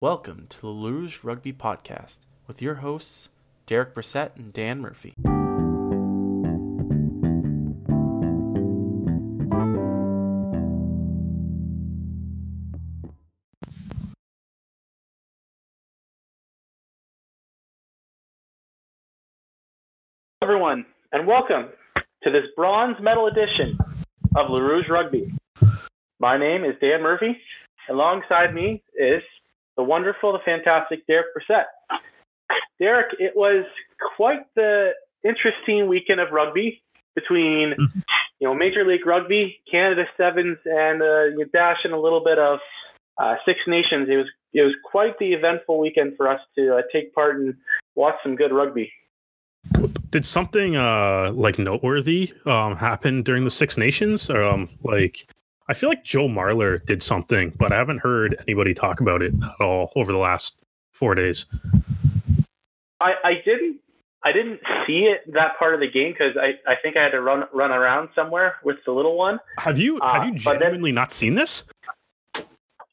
Welcome to the Luge Rugby Podcast with your hosts, Derek Brissett and Dan Murphy. everyone, and welcome to this bronze medal edition of La Rouge Rugby. My name is Dan Murphy. And alongside me is the wonderful, the fantastic Derek Brissett. Derek, it was quite the interesting weekend of rugby between, you know, Major League Rugby, Canada Sevens, and uh, dash in a little bit of uh, Six Nations. It was it was quite the eventful weekend for us to uh, take part and watch some good rugby. Did something uh like noteworthy um happen during the Six Nations? Or, Um like I feel like Joe Marler did something, but I haven't heard anybody talk about it at all over the last four days. I, I didn't I didn't see it that part of the game because I, I think I had to run run around somewhere with the little one. Have you have you Uh, but then- genuinely not seen this?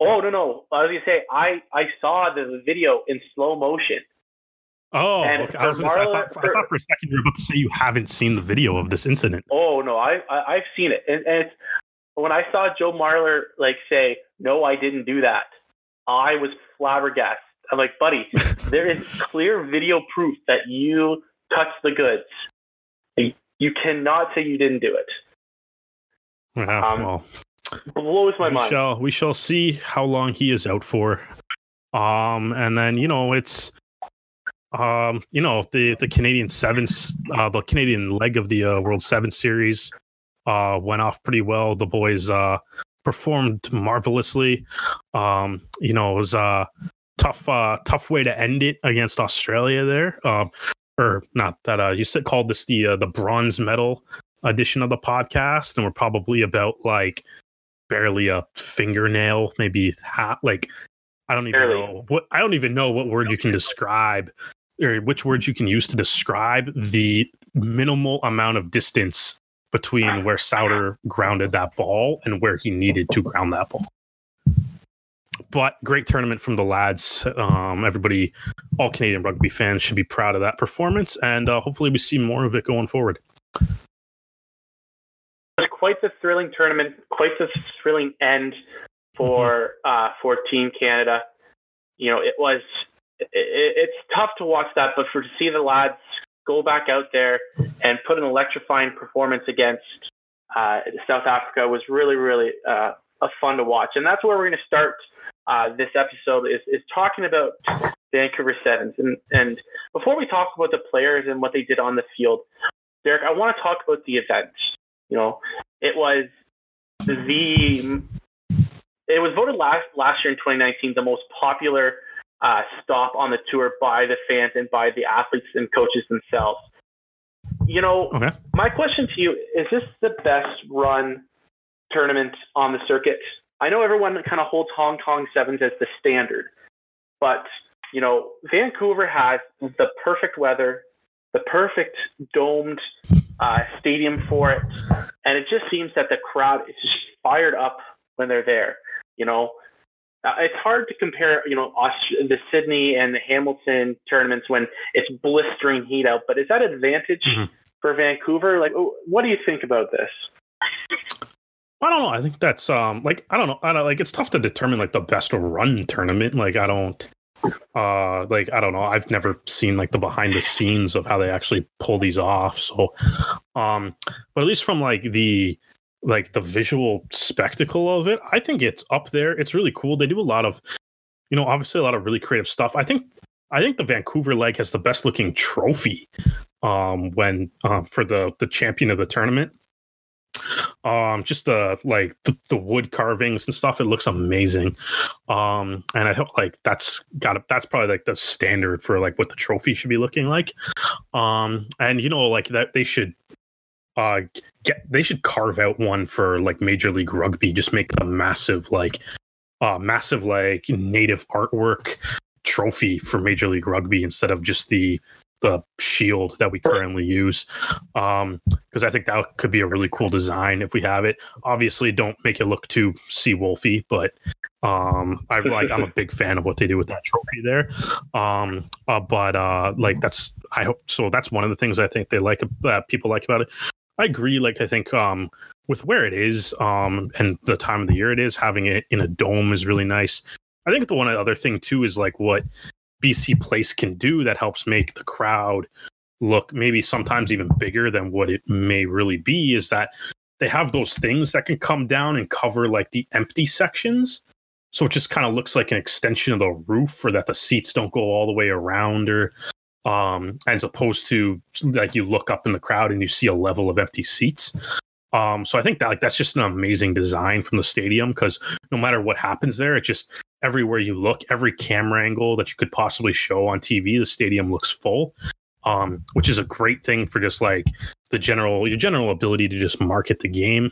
Oh no no! I was gonna say I I saw the video in slow motion. Oh, okay. I, was gonna say, I, thought, I thought for a second you were about to say you haven't seen the video of this incident. Oh no, I, I I've seen it, and, and it's, when I saw Joe Marler like say, "No, I didn't do that," I was flabbergasted. I'm like, buddy, there is clear video proof that you touched the goods. You- cannot say you didn't do it. Yeah, Um, well, Blows my we mind. shall we shall see how long he is out for. Um, and then you know it's um, you know the the Canadian sevens, uh, the Canadian leg of the uh, World Seven Series uh, went off pretty well. The boys uh, performed marvelously. Um, you know it was a tough uh, tough way to end it against Australia there. Um, or not that uh, you said called this the uh, the bronze medal edition of the podcast, and we're probably about like barely a fingernail, maybe ha- like I don't even Barely. know what I don't even know what word you can describe or which words you can use to describe the minimal amount of distance between where Sauder grounded that ball and where he needed to ground that ball. But great tournament from the lads. Um, everybody, all Canadian rugby fans should be proud of that performance, and uh, hopefully we see more of it going forward. It was quite the thrilling tournament, quite the thrilling end for uh, for Team Canada. You know, it was it, it's tough to watch that, but for to see the lads go back out there and put an electrifying performance against uh, South Africa was really really uh, a fun to watch, and that's where we're going to start. Uh, this episode is, is talking about Vancouver Sevens, and and before we talk about the players and what they did on the field, Derek, I want to talk about the event. You know, it was the it was voted last last year in 2019 the most popular uh, stop on the tour by the fans and by the athletes and coaches themselves. You know, Okay. my question to you is: This the best run tournament on the circuit? I know everyone kind of holds Hong Kong Sevens as the standard, but you know, Vancouver has the perfect weather, the perfect domed uh, stadium for it, and it just seems that the crowd is just fired up when they're there. You know, it's hard to compare, you know, the Sydney and the Hamilton tournaments when it's blistering heat out. But is that advantage Mhm. for Vancouver? Like, what do you think about this? I don't know. I think that's um like I don't know. I don't like it's tough to determine like the best run tournament. Like I don't uh like I don't know. I've never seen like the behind the scenes of how they actually pull these off. So um but at least from like the like the visual spectacle of it, I think it's up there. It's really cool. They do a lot of you know, obviously a lot of really creative stuff. I think I think the Vancouver leg has the best looking trophy um when uh, for the the champion of the tournament um just the like the, the wood carvings and stuff it looks amazing um and i hope like that's got that's probably like the standard for like what the trophy should be looking like um and you know like that they should uh get they should carve out one for like major league rugby just make a massive like uh massive like native artwork trophy for major league rugby instead of just the the shield that we currently use um because i think that could be a really cool design if we have it obviously don't make it look too sea wolfy but Um, I like I'm a big fan of what they do with that trophy there. Um, uh, but uh, like that's I hope so. That's one of the things I think they like uh, people like about it. I agree. Like I think um, with where it is um, and the time of the year it is, having it in a dome is really nice. I think the one other thing too is like what BC Place can do that helps make the crowd look maybe sometimes even bigger than what it may really be is that they have those things that can come down and cover like the empty sections so it just kind of looks like an extension of the roof or that the seats don't go all the way around or um as opposed to like you look up in the crowd and you see a level of empty seats. Um so i think that like that's just an amazing design from the stadium because no matter what happens there it just everywhere you look every camera angle that you could possibly show on tv the stadium looks full. Um, which is a great thing for just like the general your general ability to just market the game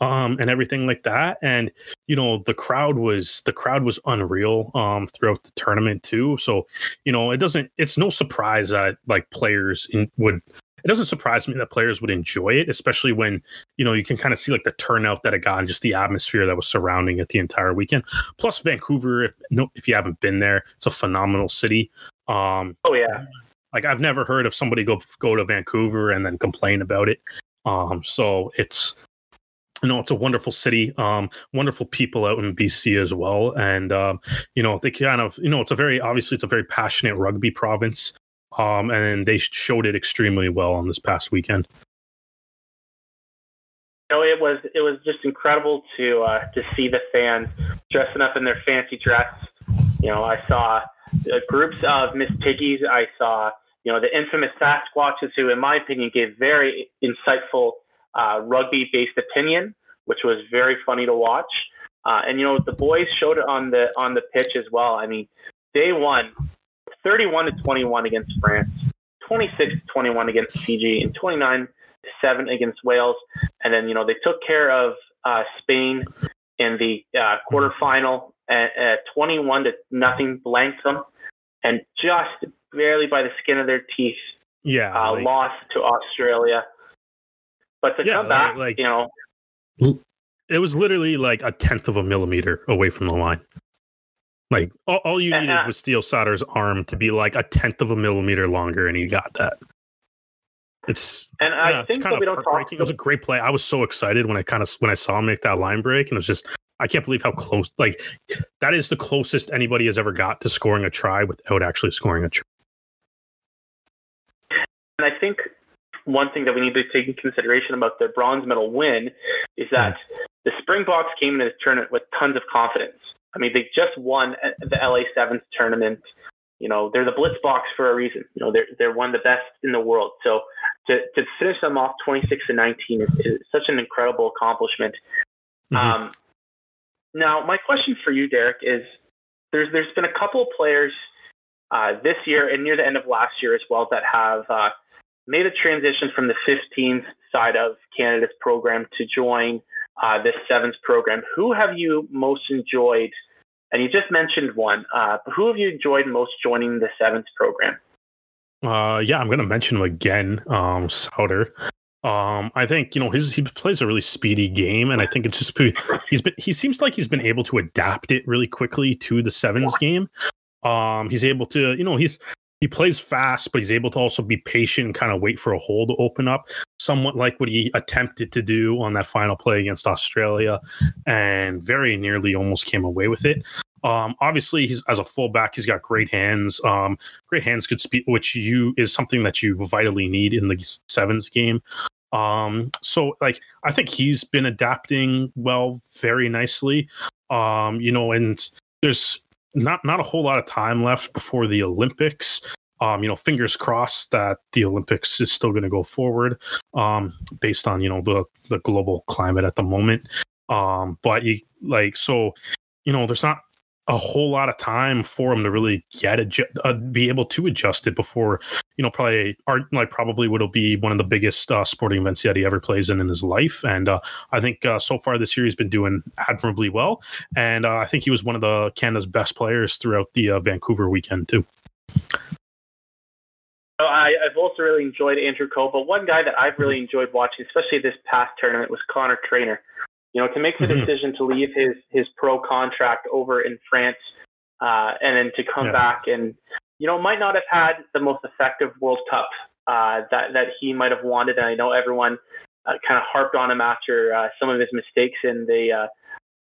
um, and everything like that. And you know, the crowd was the crowd was unreal um, throughout the tournament too. So you know, it doesn't. It's no surprise that like players in, would. It doesn't surprise me that players would enjoy it, especially when you know you can kind of see like the turnout that it got and just the atmosphere that was surrounding it the entire weekend. Plus, Vancouver, if no, if you haven't been there, it's a phenomenal city. Um, oh yeah, like I've never heard of somebody go go to Vancouver and then complain about it. Um, so it's you know it's a wonderful city, um, wonderful people out in BC as well, and um, you know they kind of you know it's a very obviously it's a very passionate rugby province, um, and they showed it extremely well on this past weekend. You know, it was it was just incredible to uh, to see the fans dressing up in their fancy dress. You know, I saw uh, groups of Miss Piggies. I saw you know, the infamous Sasquatches, who, in my opinion, gave very insightful uh, rugby-based opinion, which was very funny to watch. Uh, and you know, the boys showed it on the on the pitch as well. I mean, they won 31 to 21 against France, 26 to 21 against Fiji, and 29 to 7 against Wales. And then you know they took care of uh, Spain in the uh, quarterfinal at, at 21 to nothing, blanked them, and just barely by the skin of their teeth. Yeah, uh, like, lost to Australia. But to yeah, come back, like, you know, it was literally like a tenth of a millimeter away from the line. Like all, all you needed uh, was Steel Sauder's arm to be like a tenth of a millimeter longer, and he got that. It's and I yeah, think it's kind of heartbreaking. It was a great play. I was so excited when I kind of when I saw him make that line break, and it was just I can't believe how close. Like that is the closest anybody has ever got to scoring a try without actually scoring a try. And I think one thing that we need to take in consideration about the bronze medal win is that the Springboks came into this tournament with tons of confidence. I mean, they just won the LA Sevens tournament. You know, they're the Blitzboks for a reason. You know, they're they're one of the best in the world. So to to finish them off 26 and 19 is, is such an incredible accomplishment. Mm-hmm. Um, now, my question for you, Derek, is there's there's been a couple of players uh, this year and near the end of last year as well that have uh, made a transition from the 15th side of Canada's program to join uh, this sevens program. Who have you most enjoyed? And you just mentioned one. Uh, who have you enjoyed most joining the sevens program? Uh, yeah, I'm going to mention him again, um, Sauder. Um, I think you know his he plays a really speedy game, and I think it's just he's been he seems like he's been able to adapt it really quickly to the sevens game. Um, he's able to you know he's he plays fast, but he's able to also be patient and kind of wait for a hole to open up, somewhat like what he attempted to do on that final play against Australia, and very nearly almost came away with it. Um, obviously, he's as a fullback, he's got great hands. Um, great hands could speak, which you is something that you vitally need in the sevens game. Um, so like I think he's been adapting well, very nicely. Um, you know, and there's not not a whole lot of time left before the Olympics. Um, you know, fingers crossed that the Olympics is still going to go forward, um, based on you know the the global climate at the moment. Um, but you like so, you know, there's not a whole lot of time for him to really get adju- uh, be able to adjust it before you know probably art like probably would be one of the biggest uh, sporting events that he ever plays in in his life. And uh, i think uh, so far this year he's been doing admirably well. And uh, i think he was one of the canada's best players throughout the uh, vancouver weekend too. I, have also really enjoyed Andrew Coe, but one guy that I've really enjoyed watching, especially this past tournament, was Connor Trainor. You know, to make the Mhm. decision to leave his his pro contract over in France, uh, and then to come Yeah. back and, you know, might not have had the most effective World Cup uh, that that he might have wanted. And I know everyone uh, kind of harped on him after uh, some of his mistakes in the uh,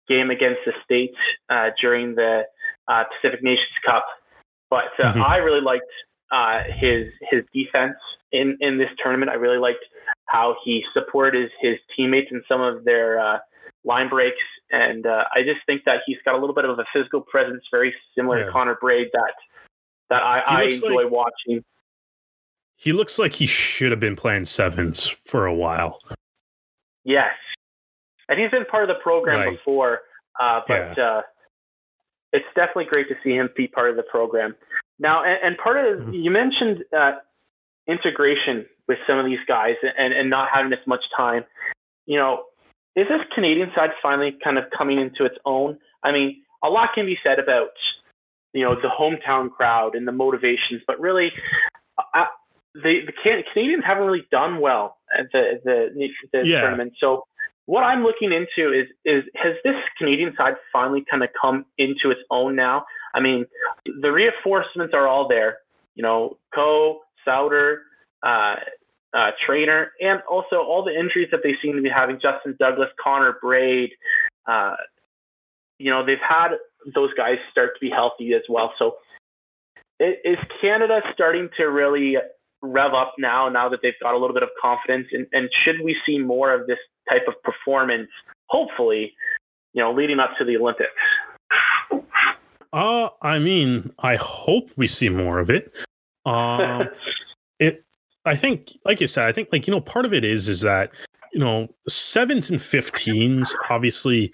game against the States uh, during the uh, Pacific Nations Cup. But uh, Mhm. I really liked uh, his his defense in in this tournament. I really liked how he supported his, his teammates in some of their uh, line breaks, and uh, I just think that he's got a little bit of a physical presence, very similar Yeah. to Connor Braid, that that I, I enjoy like- watching. He looks like he should have been playing sevens for a while. Yes, and he's been part of the program Like- before, uh, but uh, it's definitely great to see him be part of the program now. And, and part of Mhm. you mentioned uh, integration with some of these guys and, and not having as much time. You know, is this Canadian side finally kind of coming into its own? I mean, a lot can be said about you know the hometown crowd and the motivations, but really. Uh, the, the Can- Canadians haven't really done well at the the, the Yeah. tournament. So what I'm looking into is is has this Canadian side finally kind of come into its own now? I mean, the reinforcements are all there. You know, Coe, Sauder, uh, uh, Trainor, and also all the injuries that they seem to be having. Justin Douglas, Connor Braid. Uh, you know, they've had those guys start to be healthy as well. So i- is Canada starting to really rev up now, now that they've got a little bit of confidence? And, and should we see more of this type of performance, hopefully, you know, leading up to the Olympics? Uh, I mean, I hope we see more of it. Um, it, I think, like you said, I think, like you know, part of it is is that you know sevens and fifteens, obviously,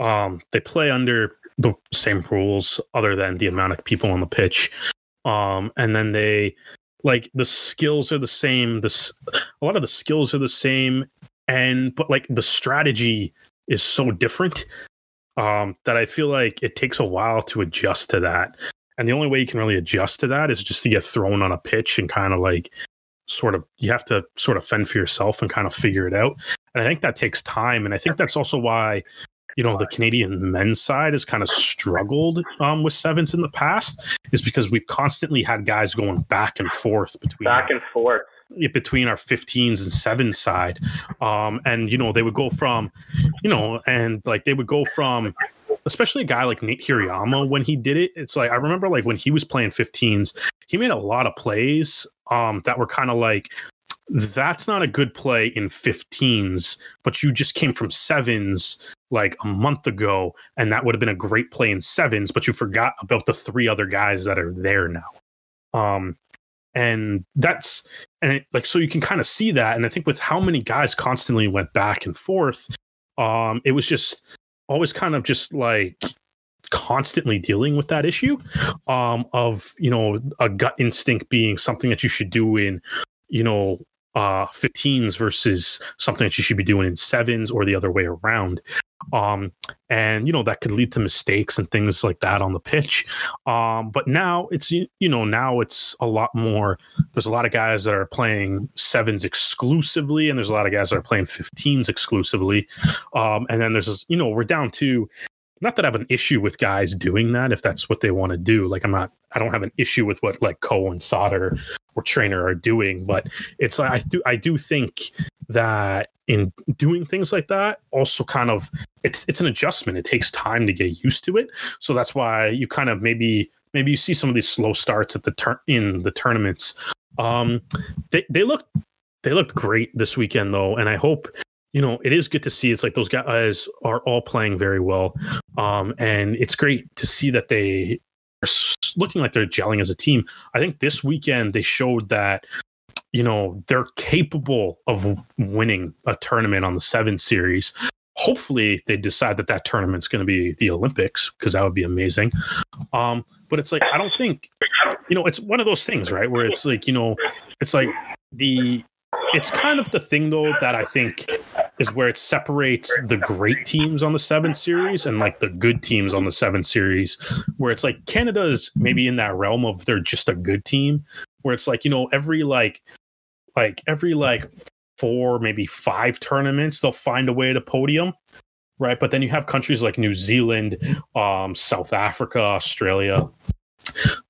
um, they play under the same rules, other than the amount of people on the pitch, um, and then they like the skills are the same. This a lot of the skills are the same, and but like the strategy is so different um, that I feel like it takes a while to adjust to that. And the only way you can really adjust to that is just to get thrown on a pitch and kind of like sort of you have to sort of fend for yourself and kind of figure it out. And I think that takes time. And I think that's also why, you know, the Canadian men's side has kind of struggled um, with sevens in the past, is because we've constantly had guys going back and forth between Back and forth. between our 15s and 7 side um and you know they would go from you know and like they would go from especially a guy like Nate Hirayama when he did it it's like I remember like when he was playing 15s he made a lot of plays um that were kind of like that's not a good play in 15s but you just came from 7s like a month ago and that would have been a great play in 7s but you forgot about the three other guys that are there now. Um and that's and it, like so you can kind of see that and i think with how many guys constantly went back and forth um it was just always kind of just like constantly dealing with that issue um of you know a gut instinct being something that you should do in you know uh 15s versus something that you should be doing in sevens or the other way around. Um and you know that could lead to mistakes and things like that on the pitch. Um but now it's you know now it's a lot more there's a lot of guys that are playing sevens exclusively and there's a lot of guys that are playing 15s exclusively. Um and then there's you know we're down to not that I have an issue with guys doing that if that's what they want to do. Like I'm not I don't have an issue with what like Coe and Sauder or Trainor are doing, but it's like I do I do think that in doing things like that also kind of it's it's an adjustment. It takes time to get used to it. So that's why you kind of maybe maybe you see some of these slow starts at the turn in the tournaments. Um they they look they looked great this weekend though, and I hope you know it is good to see. It's like those guys are all playing very well, um, and it's great to see that they are looking like they're gelling as a team. I think this weekend they showed that you know they're capable of winning a tournament on the seven series. Hopefully, they decide that that tournament's going to be the Olympics because that would be amazing. Um, but it's like I don't think you know it's one of those things, right? Where it's like you know it's like the it's kind of the thing though that I think is where it separates the great teams on the seven series and like the good teams on the seven series, where it's like Canada is maybe in that realm of they're just a good team, where it's like, you know, every like like every like four, maybe five tournaments, they'll find a way to podium, right? But then you have countries like New Zealand, um, South Africa, Australia,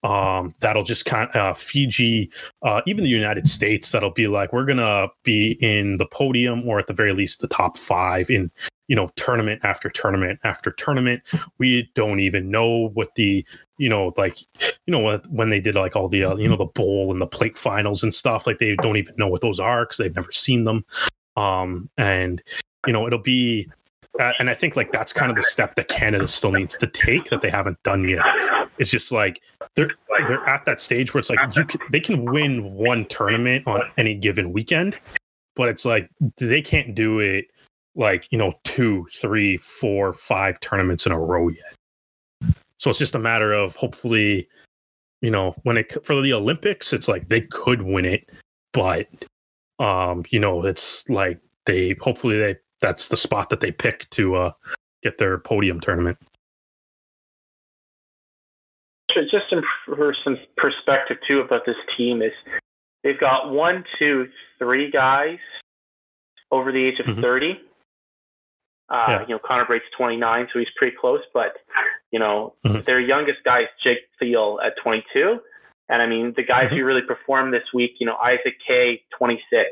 um, that'll just kind of uh, Fiji, uh, even the United States, that'll be like, we're going to be in the podium or at the very least the top five in, you know, tournament after tournament after tournament. We don't even know what the, you know, like, you know, when they did like all the, uh, you know, the bowl and the plate finals and stuff, like they don't even know what those are because they've never seen them. Um, and, you know, it'll be, uh, and I think like that's kind of the step that Canada still needs to take that they haven't done yet. It's just like they're they're at that stage where it's like you can, they can win one tournament on any given weekend, but it's like they can't do it like you know two, three, four, five tournaments in a row yet. So it's just a matter of hopefully, you know, when it for the Olympics, it's like they could win it, but um, you know, it's like they hopefully they that's the spot that they pick to uh, get their podium tournament. Just some, for some perspective too about this team is they've got one, two, three guys over the age of mm-hmm. 30. Uh, yeah. You know, Connor Braid's 29, so he's pretty close. But you know, mm-hmm. their youngest guy is Jake Thiel at 22, and I mean the guys mm-hmm. who really performed this week. You know, Isaac Kaay, 26,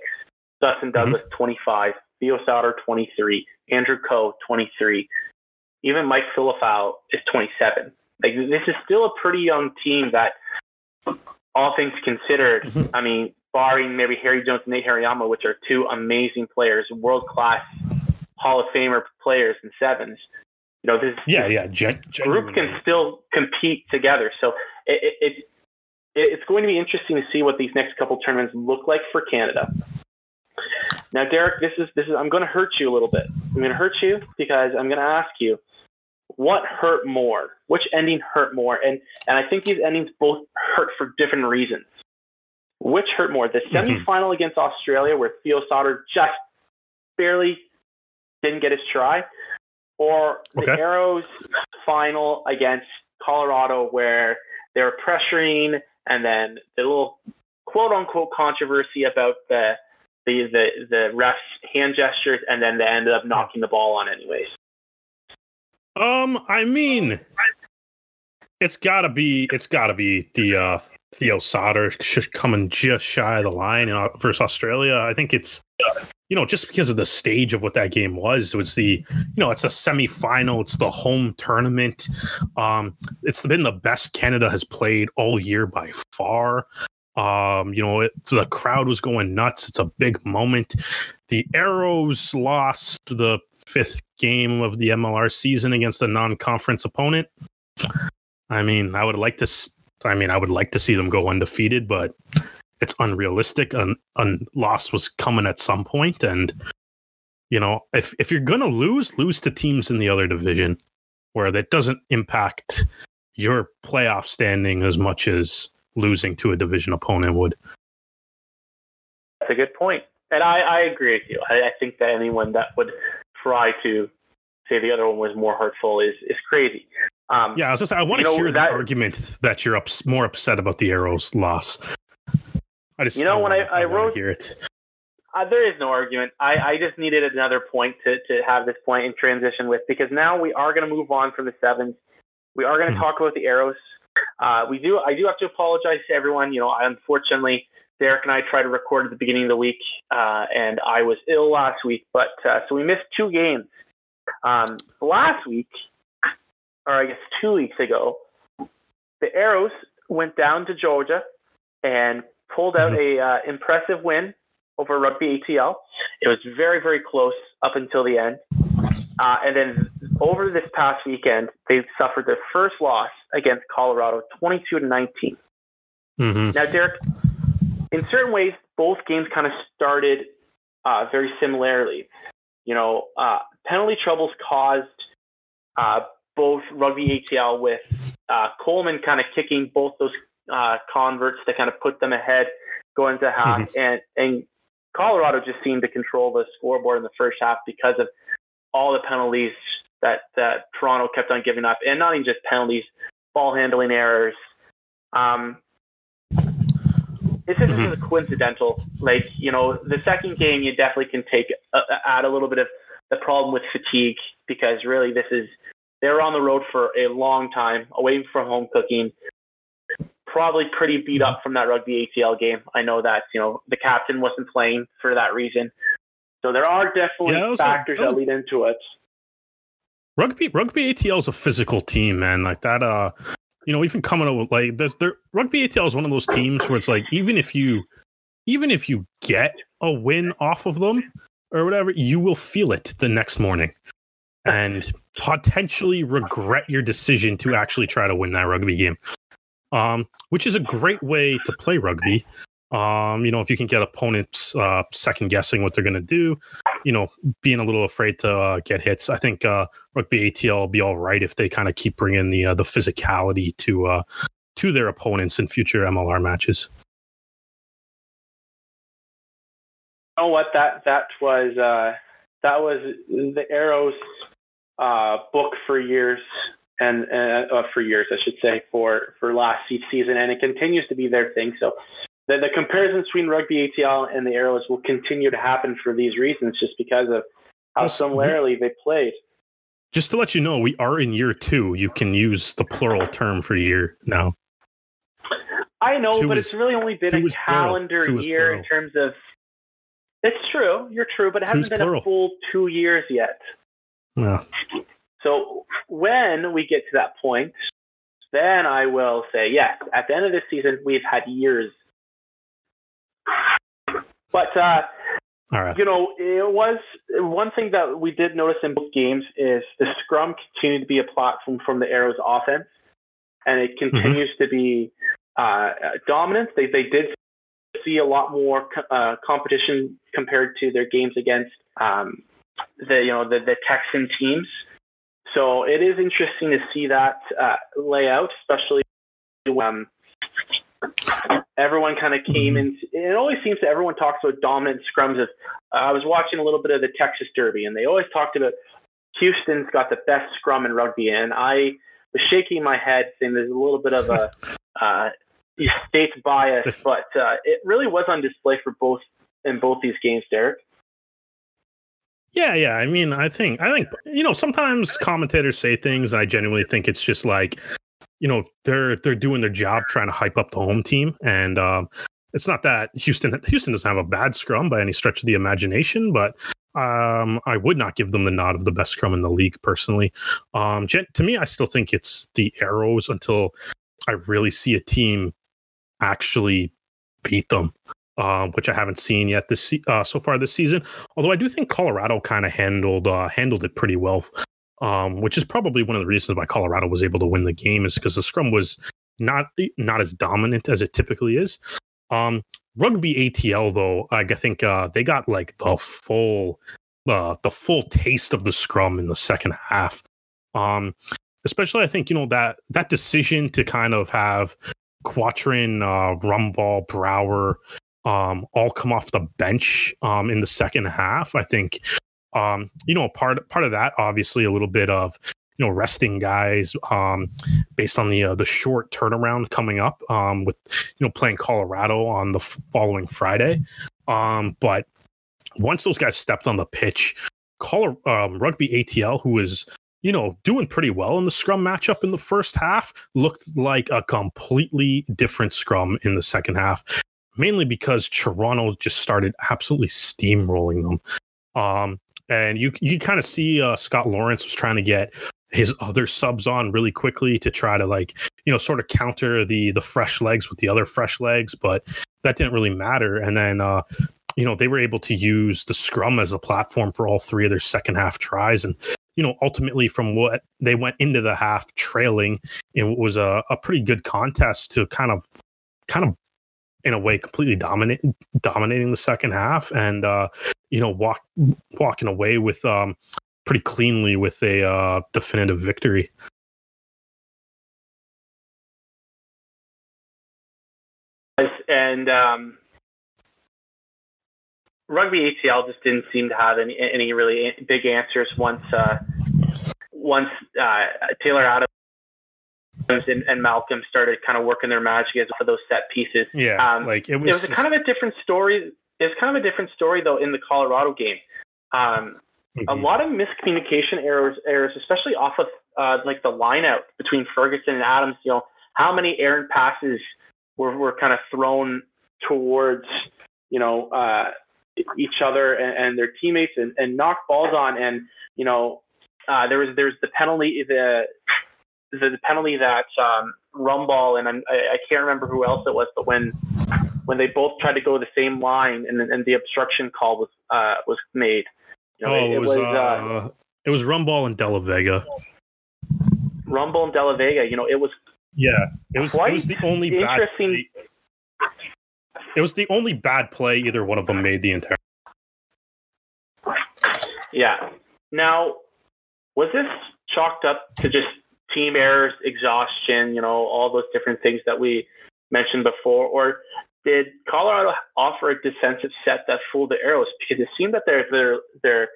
Justin Douglas mm-hmm. 25, Theo Sauder, 23. Andrew Coe, 23. Even Mike Fuailefau is 27. Like this is still a pretty young team that, all things considered, mm-hmm. I mean, barring maybe Harry Jones and Nate Hirayama, which are two amazing players, world class Hall of Famer players in sevens. You know, this yeah, yeah, gen- group can still compete together. So it, it, it it's going to be interesting to see what these next couple tournaments look like for Canada. Now, Derek, this is this is I'm going to hurt you a little bit. I'm going to hurt you because I'm going to ask you what hurt more. Which ending hurt more? And and I think these endings both hurt for different reasons. Which hurt more? The mm-hmm. semifinal mm-hmm. against Australia, where Theo Sauder just barely didn't get his try, or the okay. Arrows final against Colorado, where they were pressuring, and then the little quote unquote controversy about the the the the refs hand gestures, and then they ended up knocking the ball on anyways. Um, I mean, it's gotta be it's gotta be the uh, Theo Sauder coming just shy of the line in, uh, versus Australia. I think it's you know just because of the stage of what that game was. It was the you know it's a semifinal. It's the home tournament. Um, it's been the best Canada has played all year by far. Um, you know, it, the crowd was going nuts. It's a big moment. The Arrows lost the fifth game of the MLR season against a non-conference opponent. I mean, I would like to. I mean, I would like to see them go undefeated, but it's unrealistic. And a loss was coming at some point, and you know, if if you're gonna lose, lose to teams in the other division, where that doesn't impact your playoff standing as much as losing to a division opponent would. That's a good point. And I, I agree with you. I, I think that anyone that would try to say the other one was more hurtful is, is crazy. Um, yeah, I was just I want to hear that, the argument that you're ups, more upset about the Arrows loss. I just you know I when wanna, I, I, I wrote hear it. Uh, there is no argument. I, I just needed another point to, to have this point in transition with because now we are going to move on from the sevens. We are going to mm-hmm. talk about the Arrows. Uh, we do. I do have to apologize to everyone. You know, unfortunately, Derek and I tried to record at the beginning of the week, uh, and I was ill last week. But uh, so we missed two games. Um, last week, or I guess two weeks ago, the Arrows went down to Georgia and pulled out mm-hmm. a uh, impressive win over Rugby ATL. It was very very close up until the end. Uh, and then over this past weekend, they suffered their first loss against Colorado, 22 to 19. Mm-hmm. Now, Derek, in certain ways, both games kind of started uh, very similarly. You know, uh, penalty troubles caused uh, both Rugby ATL with uh, Coleman kind of kicking both those uh, converts to kind of put them ahead going to half, mm-hmm. and and Colorado just seemed to control the scoreboard in the first half because of all the penalties that, that Toronto kept on giving up, and not even just penalties, ball handling errors. Um, this isn't Mhm. just coincidental. Like you know, the second game you definitely can take uh, add a little bit of the problem with fatigue because really this is they were on the road for a long time, away from home cooking. Probably pretty beat up from that rugby ATL game. I know that you know the captain wasn't playing for that reason. So there are definitely Yeah, that was factors that was- that lead into it. Rugby rugby ATL is a physical team, man. Like that uh you know, even coming up like there's there rugby ATL is one of those teams where it's like even if you even if you get a win off of them or whatever, you will feel it the next morning and potentially regret your decision to actually try to win that rugby game. Um, which is a great way to play rugby. Um, you know, if you can get opponents uh, second guessing what they're going to do, you know, being a little afraid to uh, get hits. I think uh, rugby ATL will be all right if they kind of keep bringing the uh, the physicality to uh, to their opponents in future MLR matches. You know what? That that was uh, that was the Arrows book for years and for years, I should say, for for last season, and it continues to be their thing. So the the comparison between rugby ATL and the Arrows will continue to happen for these reasons, just because of how similarly they played. Just to let you know, we are in year two. You can use the plural term for year now. I know, Two but is- it's really only been a calendar year in terms of. It's true. You're true, but it hasn't been plural. a full two years yet. Yeah. So when we get to that point, then I will say yes. At the end of this season, we've had years. But uh, All right. you know, it was one thing that we did notice in both games is the scrum continued to be a platform from the Arrows offense, and it continues to be uh, dominant. They they did see a lot more uh, competition compared to their games against um, the you know the, the Texan teams. So it is interesting to see that uh, layout, especially when um, everyone kind of came in. It always seems that everyone talks about dominant scrums. Of uh, I was watching a little bit of the Texas Derby, and they always talked about Houston's got the best scrum in rugby, and I was shaking my head, saying there's a little bit of a uh, state bias, but uh, it really was on display for both in both these games, Derek. Yeah, yeah. I mean, I think, I think, you know, sometimes commentators say things. I genuinely think it's just like, you know, they're they're doing their job trying to hype up the home team, and um, it's not that Houston Houston doesn't have a bad scrum by any stretch of the imagination, but um, I would not give them the nod of the best scrum in the league personally. Um, to me, I still think it's the Arrows until I really see a team actually beat them. Um, which I haven't seen yet this uh, so far this season. Although I do think Colorado kind of handled uh, handled it pretty well, um, which is probably one of the reasons why Colorado was able to win the game is because the scrum was not not as dominant as it typically is. Um, rugby ATL though, I think uh, they got like the full uh, the full taste of the scrum in the second half. Um, especially, I think you know that that decision to kind of have Quattrin, uh, Rumball, Brower, um, all come off the bench um, in the second half. I think, um, you know, part part of that obviously a little bit of you know resting guys um, based on the uh, the short turnaround coming up um, with you know playing Colorado on the f- following Friday. Um, but once those guys stepped on the pitch, Color um, Rugby ATL, who was you know, doing pretty well in the scrum matchup in the first half, looked like a completely different scrum in the second half, mainly because Toronto just started absolutely steamrolling them. Um, and you you kind of see uh, Scott Lawrence was trying to get his other subs on really quickly to try to like you know sort of counter the the fresh legs with the other fresh legs, but that didn't really matter. And then uh, you know they were able to use the scrum as a platform for all three of their second half tries and you know, ultimately from what they went into the half trailing it was a, a pretty good contest to kind of, kind of, in a way, completely dominate dominating the second half, and uh, you know, walk walking away with um, pretty cleanly with a uh, definitive victory. And um, rugby ATL just didn't seem to have any any really big answers once uh, once uh, Taylor Adams and, and Malcolm started kind of working their magic as for those set pieces. Yeah, Um, like it was, it was a just- kind of a different story. It was kind of a different story though in the Colorado game. Um, a Mhm. lot of miscommunication errors, errors, especially off of uh, like the line out between Ferguson and Adams. You know, how many errant passes were, were kind of thrown towards, you know, uh, each other and, and their teammates and, and knocked balls on. And, you know, uh, there was, there's the penalty, the, the, the penalty that um, Rumball and I'm, I, I can't remember who else it was, but when, when they both tried to go the same line and, and the obstruction call was, uh, was made. You know, oh, it, it was, uh, uh, it was Rumball and Della Vega. Rumball and De La Vega. You know, it was Yeah, it was. It was the only bad. interesting. Play. It was the only bad play either one of them made the entire. Yeah. Now, was this chalked up to just team errors, exhaustion, you know, all those different things that we mentioned before, or did Colorado offer a defensive set that fooled the arrows? Because it seemed that their their their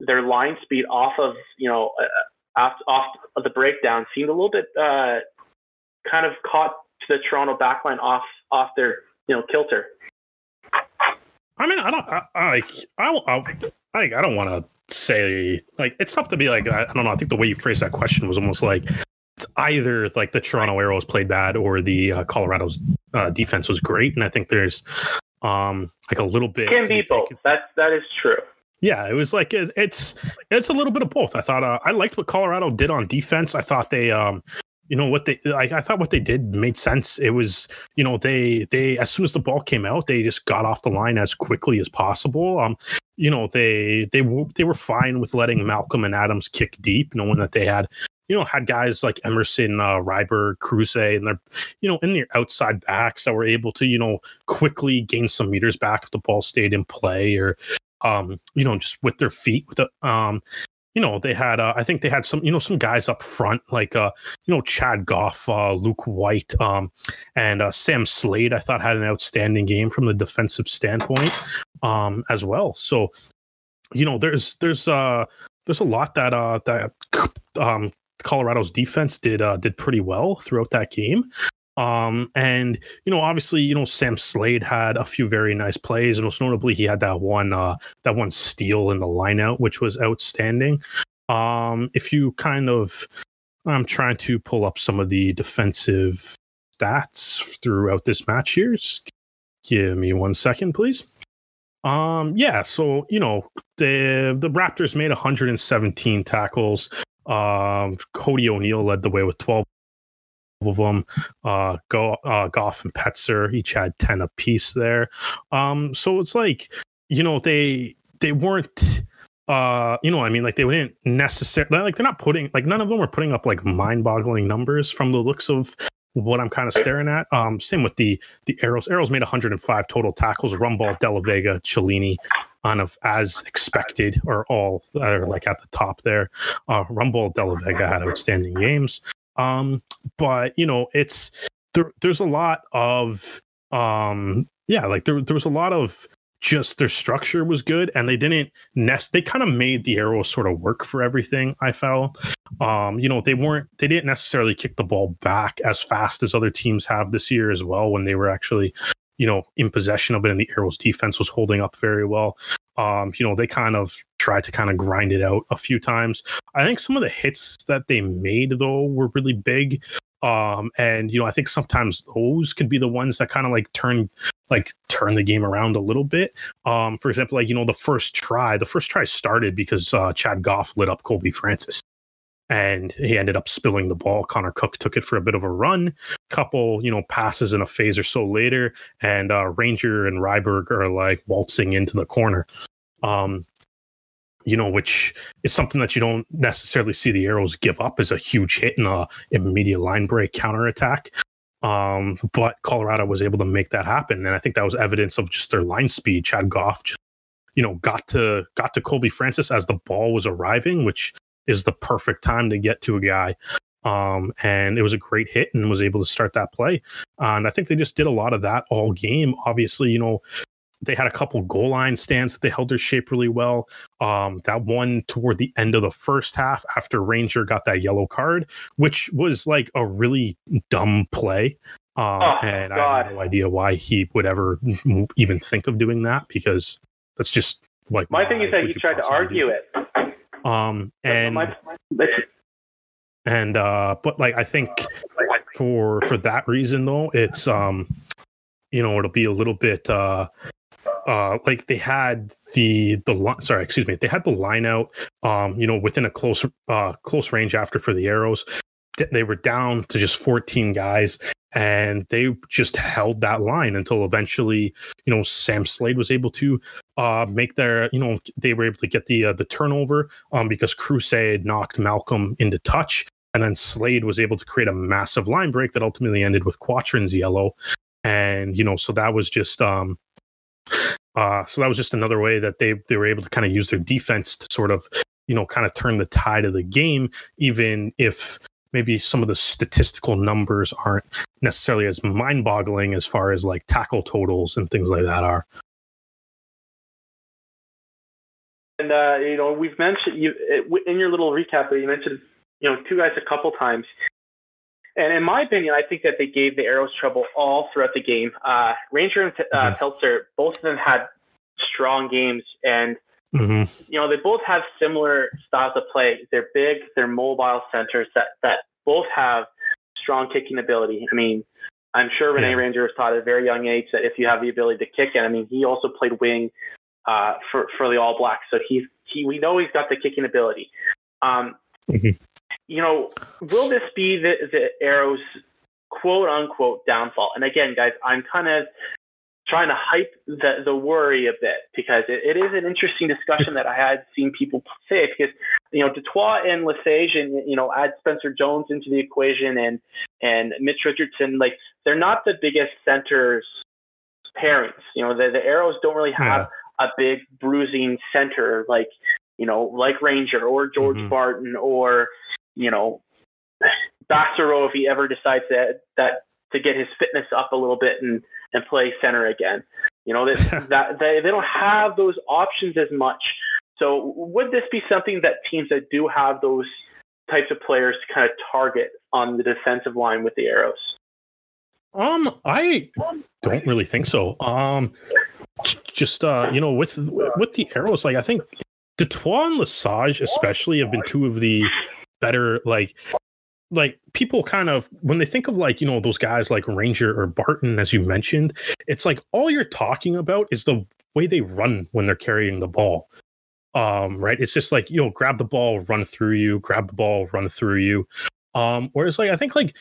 their line speed off of you know uh, off off of the breakdown seemed a little bit uh, kind of caught to the Toronto backline off off their you know kilter. I mean, I don't. I I. I, I, I don't want to say like it's tough to be like. I, I don't know. I think the way you phrased that question was almost like it's either like the Toronto Arrows played bad or the uh, Colorado's uh, defense was great, and I think there's um like a little bit Can be both. That's that is true. Yeah, it was like it, it's it's a little bit of both. I thought uh, I liked what Colorado did on defense. I thought they um you know what they I, I thought what they did made sense. It was you know they they as soon as the ball came out, they just got off the line as quickly as possible. Um you know they they they were fine with letting Malcolm and Adams kick deep, knowing that they had you know had guys like Emerson, uh, Ryberg, Cruze, and they're you know in their outside backs that were able to you know quickly gain some meters back if the ball stayed in play or um, you know, just with their feet. With the, um, you know, they had, uh, I think they had some, you know, some guys up front like, uh, you know, Chad Goff, uh, Luke White, um, and uh, Sam Slade. I thought had an outstanding game from the defensive standpoint, um, as well. So, you know, there's there's uh there's a lot that uh that um Colorado's defense did uh did pretty well throughout that game. Um, and you know, obviously, you know, Sam Slade had a few very nice plays, and most notably, he had that one uh, that one steal in the lineout, which was outstanding. Um, if you kind of, I'm trying to pull up some of the defensive stats throughout this match here. Just give me one second, please. Um, yeah, so you know, the the Raptors made 117 tackles. Um, Cody O'Neill led the way with 12 of them. Uh, Go, uh, Goff and Petzer each had 10 apiece there. Um, so it's like, you know, they they weren't uh you know i mean? Like they wouldn't necessarily like they're not putting like none of them were putting up like mind-boggling numbers from the looks of what i'm kind of staring at. Um same with the the arrows. Arrows made 105 total tackles. Rumball della vega cellini on of as expected are all are like at the top there. Uh rumball della vega had outstanding games um but you know it's there there's a lot of um yeah like there, there was a lot of just their structure was good and they didn't nest they kind of made the arrows sort of work for everything i felt. Um you know they weren't they didn't necessarily kick the ball back as fast as other teams have this year as well when they were actually you know in possession of it and the arrows defense was holding up very well. Um you know they kind of tried to kind of grind it out a few times. I think some of the hits that they made though were really big um and you know i think sometimes those could be the ones that kind of like turn like turn the game around a little bit. Um for example like you know the first try the first try started because uh chad goff lit up colby francis and he ended up spilling the ball. Connor cook took it for a bit of a run couple you know passes in a phase or so later and uh ranger and ryberg are like waltzing into the corner. Um you know, which is something that you don't necessarily see the arrows give up as a huge hit in a immediate line break counterattack. Um, but Colorado was able to make that happen. And I think that was evidence of just their line speed. Chad Goff just, you know, got to got to Colby Francis as the ball was arriving, which is the perfect time to get to a guy. Um, and it was a great hit and was able to start that play. And I think they just did a lot of that all game. Obviously, you know, they had a couple goal line stands that they held their shape really well. Um, that one toward the end of the first half after Ranger got that yellow card, which was like a really dumb play. Um, Oh, and I God. have no idea why he would ever even think of doing that because that's just like My thing is that he tried to possibly do argue it. Um, and my, and uh but like i think for for that reason though it's um you know it'll be a little bit uh uh like they had the the sorry excuse me they had the line out um you know within a close uh close range after for the arrows they were down to just 14 guys and they just held that line until eventually you know sam slade was able to uh make their you know they were able to get the uh, the turnover um because crusade knocked malcolm into touch and then Slade was able to create a massive line break that ultimately ended with Quattrin's yellow. And, you know, so that was just um uh so that was just another way that they they were able to kind of use their defense to sort of, you know, kind of turn the tide of the game, even if maybe some of the statistical numbers aren't necessarily as mind-boggling as far as like tackle totals and things like that are. And uh, you know, we've mentioned you in your little recap. That you mentioned you know two guys a couple times, and in my opinion, I think that they gave the Arrows trouble all throughout the game. Uh, Ranger and uh, Mhm. Peltzer, both of them had strong games, and hmm you know they both have similar styles of play. They're big, they're mobile centers that that both have strong kicking ability. I mean, I'm sure Rene Yeah. Ranger was taught at a very young age that if you have the ability to kick it, I mean, he also played wing uh, for for the All Blacks, so he's he we know he's got the kicking ability. Um, Mhm. You know, will this be the the Arrows quote unquote downfall? And again, guys, I'm kind of trying to hype the the worry a bit because it, it is an interesting discussion that I had seen people say because you know du Toit and Lesage and you know add Spencer Jones into the equation and and Mitch Richardson like they're not the biggest centers pairings. You know the the Arrows don't really have a big bruising center like you know like Ranger or George Mhm. Barton or you know Bassero if he ever decides that that to get his fitness up a little bit and and play center again. You know that that they, they don't have those options as much. So would this be something that teams that do have those types of players kind of target on the defensive line with the arrows? Um, I don't really think so. Um, just uh, you know, with with the arrows, like I think du Toit and Lesage especially have been two of the better like like people kind of when they think of like you know those guys like Ranger or Barton as you mentioned, it's like all you're talking about is the way they run when they're carrying the ball. Um, right? It's just like you know, grab the ball, run through you, grab the ball, run through you. Um, whereas like I think like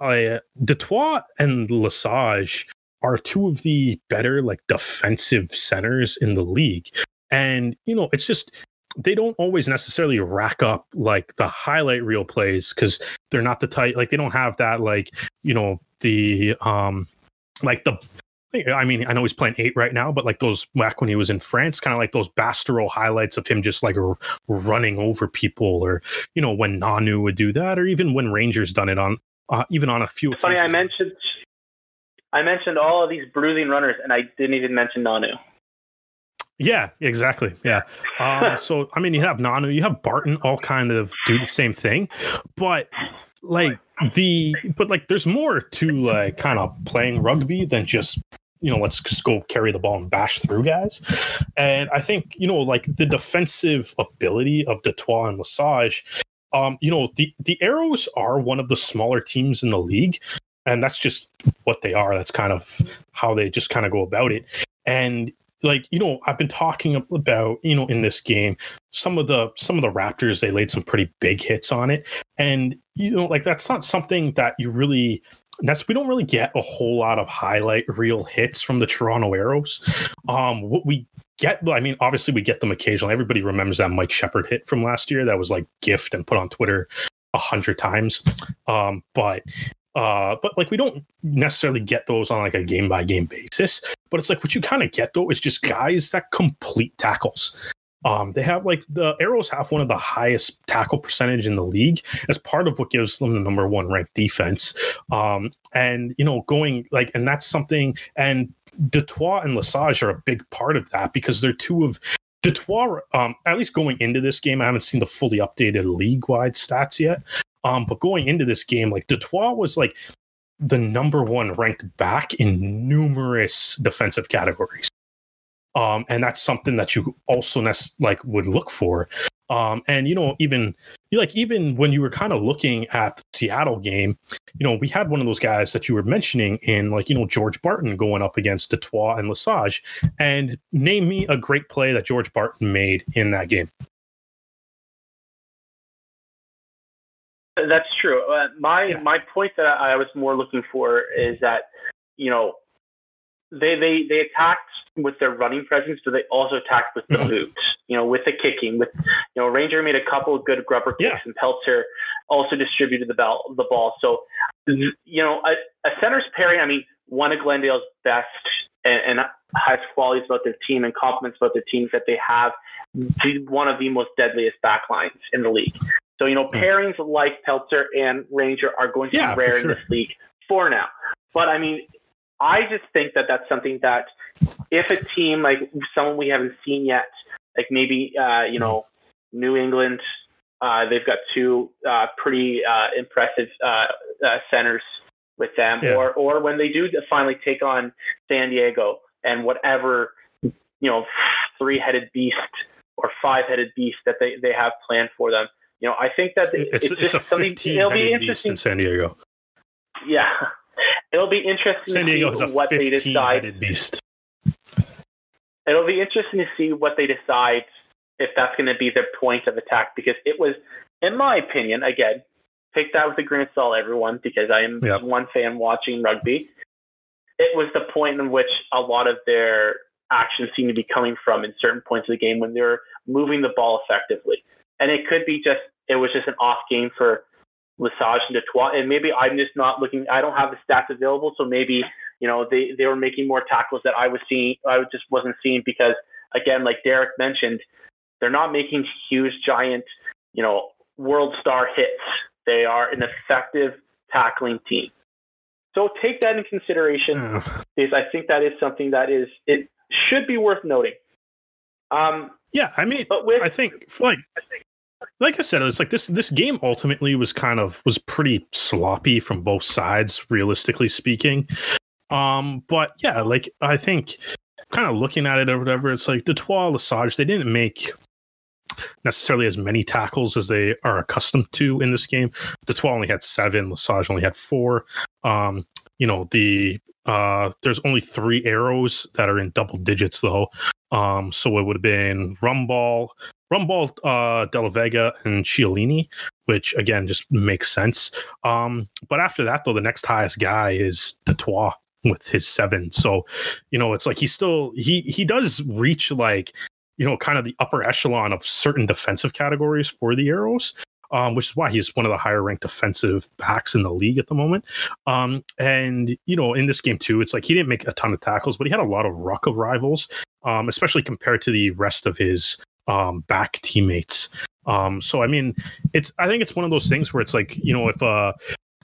uh, du Toit and Lesage are two of the better like defensive centers in the league. And you know, it's just they don't always necessarily rack up like the highlight reel plays because they're not the type like they don't have that like you know the um like the I mean, I know he's playing eight right now, but like those back when he was in France, kind of like those Bastero highlights of him just like r- running over people, or you know when Nanu would do that, or even when Rangers done it on uh, even on a few. It's funny, I mentioned I mentioned all of these bruising runners, and I didn't even mention Nanu. Yeah, exactly. Yeah. Um, so I mean, you have Nanu, you have Barton, all kind of do the same thing, but like the but like there's more to like kind of playing rugby than just you know let's just go carry the ball and bash through guys. And I think you know like the defensive ability of du Toit and Lesage. Um, you know the the Arrows are one of the smaller teams in the league, and that's just what they are. That's kind of how they just kind of go about it. And like you know i've been talking about you know in this game some of the some of the raptors they laid some pretty big hits on it. And you know like that's not something that you really that's we don't really get a whole lot of highlight real hits from the toronto arrows. Um what we get i mean obviously we get them occasionally. Everybody remembers that mike sheppard hit from last year that was like gift and put on twitter a hundred times. Um but uh but like we don't necessarily get those on like a game by game basis but it's like what you kind of get though is just guys that complete tackles um they have like the arrows have one of the highest tackle percentage in the league as part of what gives them the number one ranked defense um and you know going like and that's something and du Toit and Lesage are a big part of that because they're two of du Toit. Um, at least going into this game, I haven't seen the fully updated league wide stats yet. Um, but going into this game, like du Toit was like the number one ranked back in numerous defensive categories. Um, and that's something that you also like would look for. Um, and you know, even like even when you were kind of looking at the Seattle game, you know, we had one of those guys that you were mentioning in like you know George Barton going up against du Toit and Lesage, and name me a great play that George Barton made in that game. That's true. Uh, my yeah. my point that I was more looking for is that you know they they they attacked with their running presence, but they also attacked with the mm-hmm. moves. You know, with the kicking. With you know, Ranger made a couple of good grubber kicks, yeah. and Peltzer also distributed the ball the ball. So you know, a, a center's pairing. I mean, one of Glendale's best and, and highest qualities about their team and compliments about their teams that they have one of the most deadliest backlines in the league. So, you know, pairings like Peltzer and Ranger are going to yeah, be rare sure. in this league for now. But I mean, I just think that that's something that if a team like someone we haven't seen yet, like maybe, uh, you know, New England, uh, they've got two uh, pretty uh, impressive uh, uh, centers with them, yeah. or or when they do finally take on San Diego and whatever you know three headed beast or five headed beast that they, they have planned for them. You know, I think that it's, it's, it's a something. It'll be interesting in San Diego. Yeah, it'll be interesting. San Diego is a what they decide. Beast. It'll be interesting to see what they decide if that's going to be their point of attack because it was, in my opinion, again, take that with a grain of salt, everyone, because I am yep. one fan watching rugby. It was the point in which a lot of their actions seem to be coming from in certain points of the game when they're moving the ball effectively. And it could be just it was just an off game for Lesage and du Toit. And maybe I'm just not looking I don't have the stats available, so maybe, you know, they, they were making more tackles that I was seeing I just wasn't seeing because again, like Derek mentioned, they're not making huge giant, you know, world star hits. They are an effective tackling team. So take that in consideration because I think that is something that is it should be worth noting. Um, yeah, I mean, but with, I think like like I said, it's like this this game ultimately was kind of was pretty sloppy from both sides, realistically speaking. Um, but yeah, like I think kind of looking at it or whatever, it's like du Toit Lesage, they didn't make necessarily as many tackles as they are accustomed to in this game. du Toit only had seven, Lesage only had four. Um, you know, the uh, there's only three arrows that are in double digits though. Um, so it would have been Rumball, Rumball, uh, Della Vega, and Cialini, which again just makes sense. Um, but after that, though, the next highest guy is du Toit with his seven. So, you know, it's like he still he he does reach like you know kind of the upper echelon of certain defensive categories for the arrows um, which is why he's one of the higher ranked defensive backs in the league at the moment. Um, and you know, in this game too, it's like he didn't make a ton of tackles, but he had a lot of ruck arrivals, um, especially compared to the rest of his um, back teammates. Um, so I mean, it's I think it's one of those things where it's like you know if uh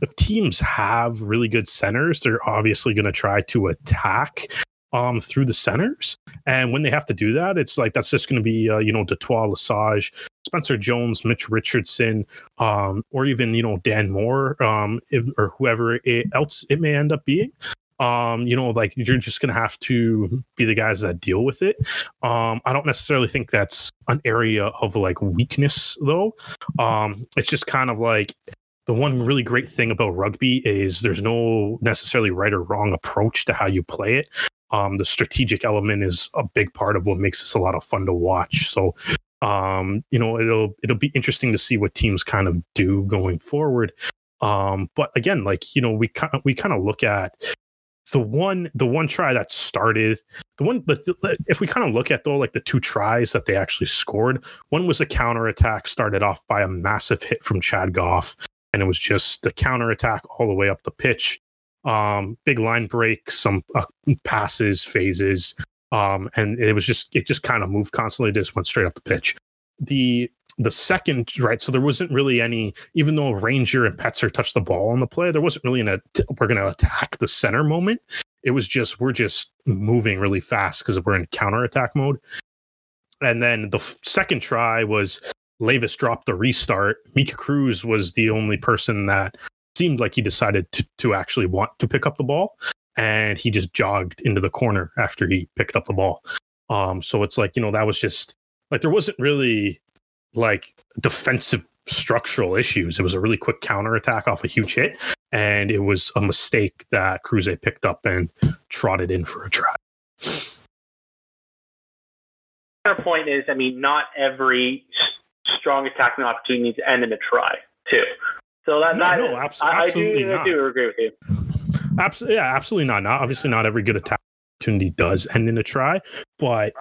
if teams have really good centers, they're obviously going to try to attack um, through the centers. And when they have to do that, it's like that's just going to be, uh, you know, du Toit, Lesage, Spencer Jones, Mitch Richardson, um, or even, you know, Dan Moore um, if, or whoever it, else it may end up being. Um, you know, like you're just going to have to be the guys that deal with it. Um, I don't necessarily think that's an area of like weakness, though. Um, it's just kind of like the one really great thing about rugby is there's no necessarily right or wrong approach to how you play it um, the strategic element is a big part of what makes this a lot of fun to watch. So, um, you know, it'll it'll be interesting to see what teams kind of do going forward. Um, but again, like you know, we kind we kind of look at the one the one try that started the one but if we kind of look at though like the two tries that they actually scored one was a counter attack started off by a massive hit from chad goff and it was just the counter attack all the way up the pitch um, big line break, some uh, passes, phases, um, and it was just it just kind of moved constantly. Just went straight up the pitch. The the second right, so there wasn't really any. Even though Ranger and Peltzer touched the ball on the play, there wasn't really an we're going to attack the center moment. It was just we're just moving really fast because we're in counterattack mode. And then the f- second try was Levis dropped the restart. Mika Cruz was the only person that seemed like he decided to, to actually want to pick up the ball. And he just jogged into the corner after he picked up the ball. Um, so it's like, you know, that was just like there wasn't really like defensive structural issues. It was a really quick counterattack off a huge hit. And it was a mistake that Cruze picked up and trotted in for a try. Our point is, I mean, not every strong attacking opportunity needs to end in a try, too. So that, No, that no, I, I absolutely do, not. I do agree with you. Absolutely, yeah, absolutely not. Not obviously not every good attack opportunity does end in a try, but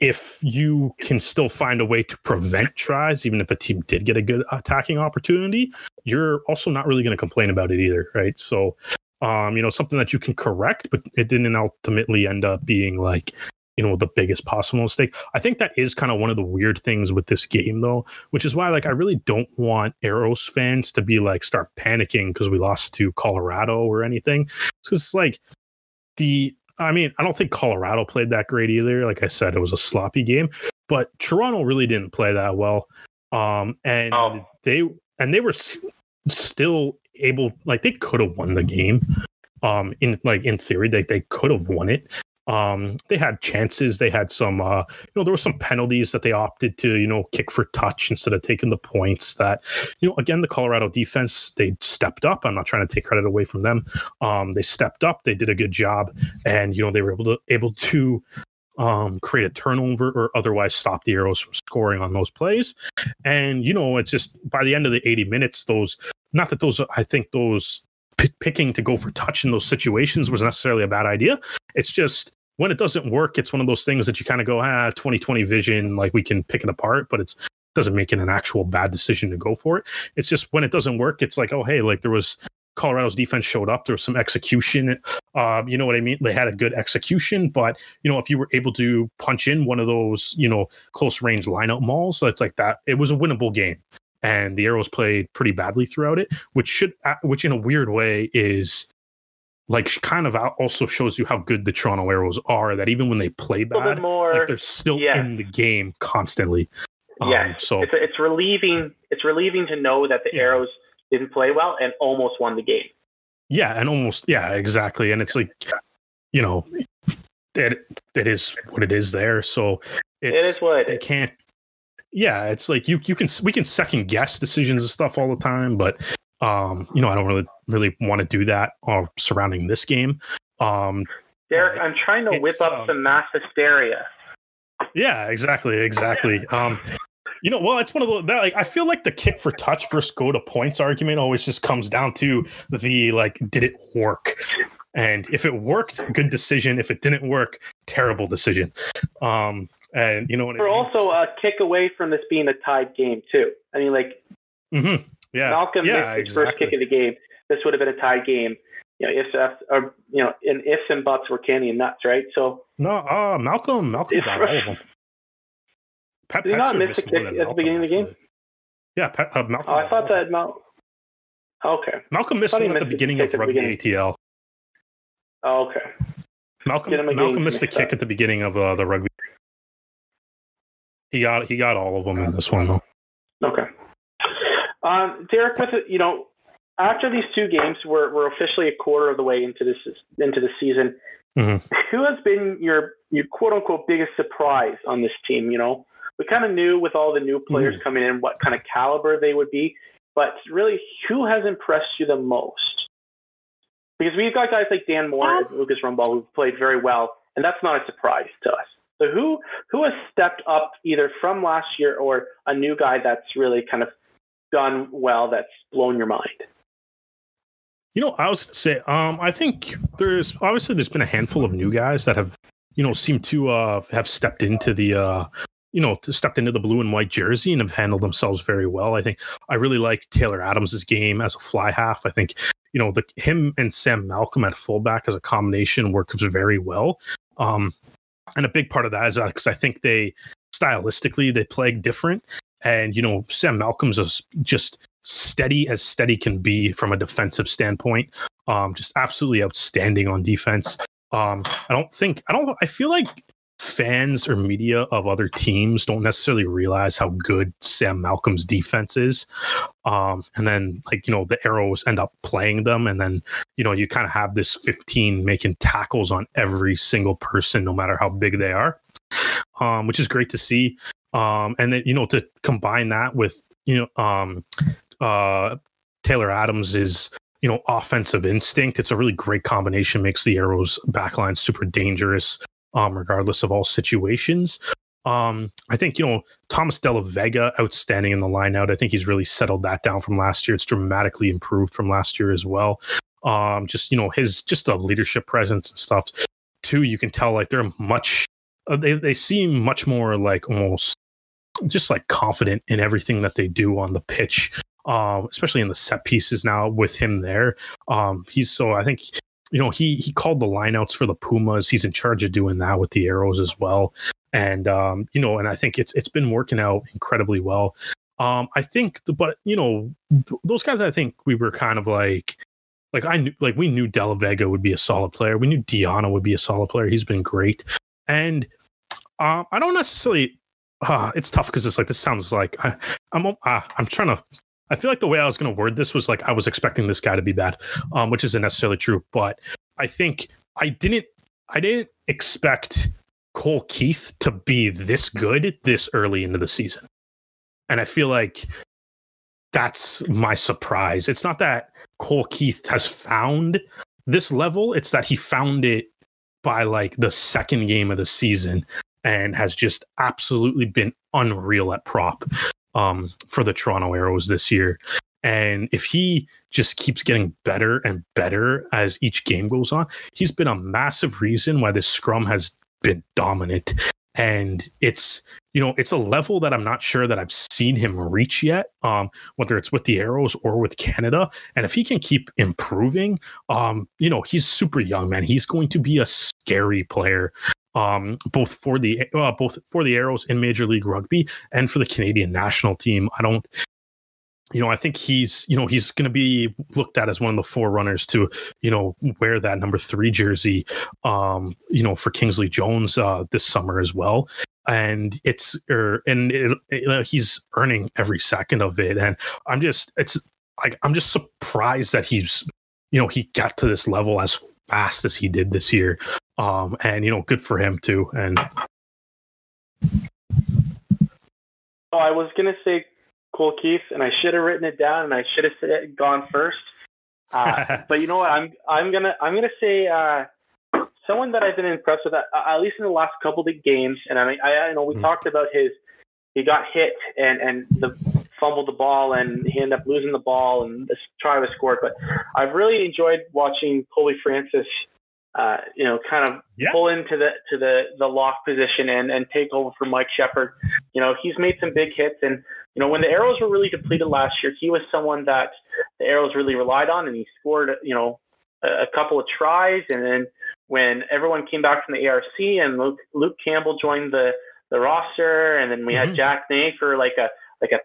if you can still find a way to prevent tries, even if a team did get a good attacking opportunity, you're also not really going to complain about it either, right? So, um, you know, something that you can correct, but it didn't ultimately end up being like, you know, the biggest possible mistake. I think that is kind of one of the weird things with this game, though, which is why, like, I really don't want Arrows fans to be like start panicking because we lost to Colorado or anything. Because, like, the I mean, I don't think Colorado played that great either. Like I said, it was a sloppy game, but Toronto really didn't play that well. Um, and Oh. they and they were s- still able, like they could have won the game. Um, in like in theory, they they could have won it. Um, they had chances. They had some, uh, you know, there were some penalties that they opted to, you know, kick for touch instead of taking the points. That, you know, again, the Colorado defense they stepped up. I'm not trying to take credit away from them. Um, they stepped up. They did a good job, and you know, they were able to able to um, create a turnover or otherwise stop the arrows from scoring on those plays. And you know, it's just by the end of the 80 minutes, those not that those I think those picking to go for touch in those situations was necessarily a bad idea. It's just when it doesn't work, it's one of those things that you kind of go, ah, 2020 vision, like we can pick it apart, but it's doesn't make it an actual bad decision to go for it. It's just when it doesn't work, it's like, oh hey, like there was Colorado's defense showed up. There was some execution. Um, you know what I mean? They had a good execution, but you know, if you were able to punch in one of those, you know, close range lineup mauls, it's like that. It was a winnable game, and the Arrows played pretty badly throughout it, which should, uh, which in a weird way is like kind of also shows you how good the Toronto Arrows are. That even when they play bad, more. like they're still in the game constantly. Um, yes. so it's, it's relieving. It's relieving to know that the Yeah. Arrows didn't play well and almost won the game. Yeah, and almost yeah, exactly. And it's like, you know, that that is what it is there. So it's it is what it they is. can't. Yeah, it's like you you can we can second guess decisions and stuff all the time, but um, you know, I don't really really want to do that uh, surrounding this game. Um, Derek, I'm trying to whip up um, some mass hysteria. yeah, exactly, exactly. Um, you know, well, it's one of the that, like I feel like the kick for touch versus go to points argument always just comes down to the like, did it work? And if it worked, good decision. If it didn't work, terrible decision. Um, and you know what I We're mean? also a kick away from this being a tied game too. I mean, like Mhm. Yeah, Malcolm yeah, missed his first kick of the game. This would have been a tied game. You know, ifs, ifs, or you know, and ifs and buts were candy and nuts, right? So No, uh, Malcolm, Malcolm got all of them. Pat Did he not miss the kick at the Malcolm, beginning of the game? Yeah, Pat, uh, Malcolm. oh, I thought that Mal. Okay. Malcolm missed one at the missed the beginning of the rugby beginning. ATL. Oh, okay. Malcolm a Malcolm missed the kick up. at the beginning of uh, the rugby. He got he got all of them in this one though. Okay. Um, Derek, with it, you know, after these two games, we're we're officially a quarter of the way into this into the season. Mhm. Who has been your your quote unquote biggest surprise on this team? You know, we kind of knew with all the new players Mm. coming in what kind of caliber they would be, but really, who has impressed you the most? Because we've got guys like Dan Moore and Lucas Rumball who've played very well, and that's not a surprise to us. So who who has stepped up either from last year or a new guy that's really kind of done well that's blown your mind? You know, I was gonna say, um, I think there's obviously there's been a handful of new guys that have, you know, seemed to uh have stepped into the uh you know, stepped into the blue and white jersey and have handled themselves very well. I think I really like Taylor Adams's game as a fly half. I think, you know, the him and Sam Malcolm at fullback as a combination works very well. Um, and a big part of that is because I think they stylistically they play different. And you know, Sam Malcolm's is just steady as steady can be from a defensive standpoint. Um, just absolutely outstanding on defense. Um, I don't think I don't I feel like fans or media of other teams don't necessarily realize how good Sam Malcolm's defense is. Um, and then like, you know, the arrows end up playing them. And then, you know, you kind of have this 15 making tackles on every single person, no matter how big they are. Um, which is great to see. Um, and then, you know, to combine that with, you know, um, uh, Taylor Adams is you know, offensive instinct. It's a really great combination, makes the Arrows backline super dangerous um, regardless of all situations. Um, I think, you know, Thomas Della Vega, outstanding in the line out. I think he's really settled that down from last year. It's dramatically improved from last year as well. Um, just, you know, his just a leadership presence and stuff. Too, you can tell like they're much, uh, they, they seem much more like almost just like confident in everything that they do on the pitch. Um, especially in the set pieces now with him there. Um, he's so I think you know, he he called the lineouts for the Pumas. He's in charge of doing that with the arrows as well. And um, you know, and I think it's it's been working out incredibly well. Um, I think, the, but you know, th- those guys. I think we were kind of like, like I knew, like we knew Della Vega would be a solid player. We knew Diana would be a solid player. He's been great, and uh, I don't necessarily. Uh, it's tough because it's like this sounds like I, I'm. Uh, I'm trying to I feel like the way I was going to word this was like I was expecting this guy to be bad, um, which isn't necessarily true. But I think I didn't. I didn't expect Cole Keith to be this good this early into the season, and I feel like that's my surprise. It's not that Cole Keith has found this level; it's that he found it by like the second game of the season and has just absolutely been unreal at prop um, for the Toronto Arrows this year. And if he just keeps getting better and better as each game goes on, he's been a massive reason why this scrum has been dominant. And it's, you know, it's a level that I'm not sure that I've seen him reach yet, um, whether it's with the Arrows or with Canada. And if he can keep improving, um, you know, he's super young, man. He's going to be a scary player um, both for the uh, both for the Arrows in Major League Rugby and for the Canadian national team. I don't, you know, I think he's you know he's going to be looked at as one of the forerunners to you know wear that number three jersey, um, you know, for Kingsley Jones uh, this summer as well. And it's er, and it, it, he's earning every second of it, and I'm just it's like I'm just surprised that he's you know he got to this level as fast as he did this year um, and you know, good for him too. And oh, I was gonna say Cole Keith, and I should have written it down, and I should have said, gone first. Uh, but you know what? I'm I'm gonna I'm gonna say uh, someone that I've been impressed with, uh, at least in the last couple of games. And I mean, I, I know we mm-hmm. talked about his he got hit and and the fumbled the ball and he ended up losing the ball and this try was scored. But I've really enjoyed watching Colby Francis uh, you know, kind of yeah. pull into the to the the lock position and and take over for Mike Sheppard. You know, he's made some big hits, and you know, when the Arrows were really depleted last year, he was someone that the Arrows really relied on, and he scored, you know, a, a couple of tries, and then when everyone came back from the ARC and Luke, Luke Campbell joined the the roster, and then we mm-hmm. had Jack Nay for like a like a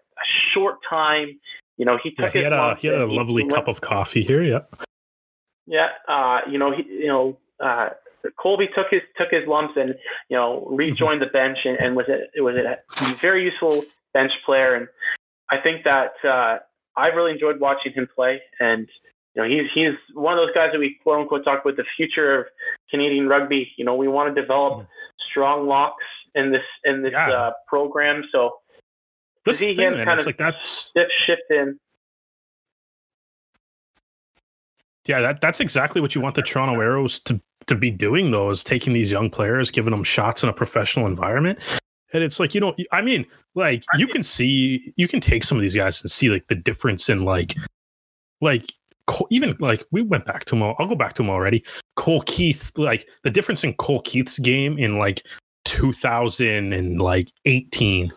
short time. You know, he took yeah, he had a he had a lovely cup of coffee here. Yeah. Yeah, uh, you know, he, you know, uh, Colby took his took his lumps and you know rejoined the bench and, and was a, it was a very useful bench player and I think that uh, I've really enjoyed watching him play and you know he's he's one of those guys that we quote unquote talk about the future of Canadian rugby. You know we want to develop mm. strong locks in this in this yeah. uh, program so see him kind of like that's shift in Yeah, that, that's exactly what you want the Toronto Arrows to, to be doing, though, is taking these young players, giving them shots in a professional environment. And it's like, you know, I mean, like you can see, you can take some of these guys and see like the difference in like, like even like we went back to him. I'll go back to him already. Cole Keith, like the difference in Cole Keith's game in like 2000 and like 18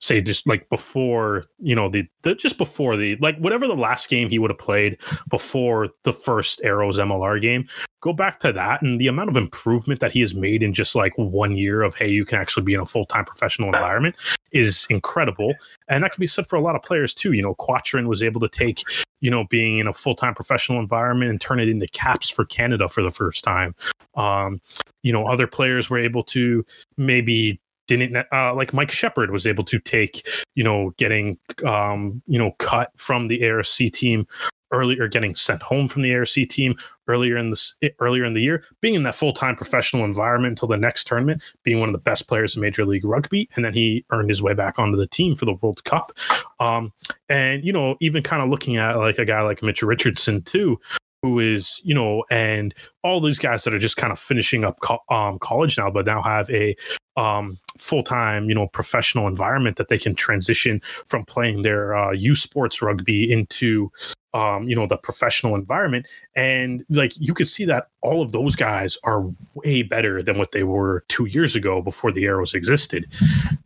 say just like before you know the, the just before the like whatever the last game he would have played before the first arrows mlr game go back to that and the amount of improvement that he has made in just like one year of hey you can actually be in a full-time professional environment is incredible. And that can be said for a lot of players too you know quattrin was able to take you know being in a full-time professional environment and turn it into caps for canada for the first time. Um you know other players were able to maybe didn't uh, like Mike Sheppard was able to take, you know, getting um, you know cut from the ARC team earlier, getting sent home from the ARC team earlier in the earlier in the year, being in that full time professional environment until the next tournament, being one of the best players in Major League Rugby, and then he earned his way back onto the team for the World Cup. Um, and you know, even kind of looking at like a guy like Mitch Richardson too, who is you know and all these guys that are just kind of finishing up co- um, college now but now have a um, full-time you know professional environment that they can transition from playing their uh, youth sports rugby into um, you know the professional environment. And like you could see that all of those guys are way better than what they were two years ago before the arrows existed.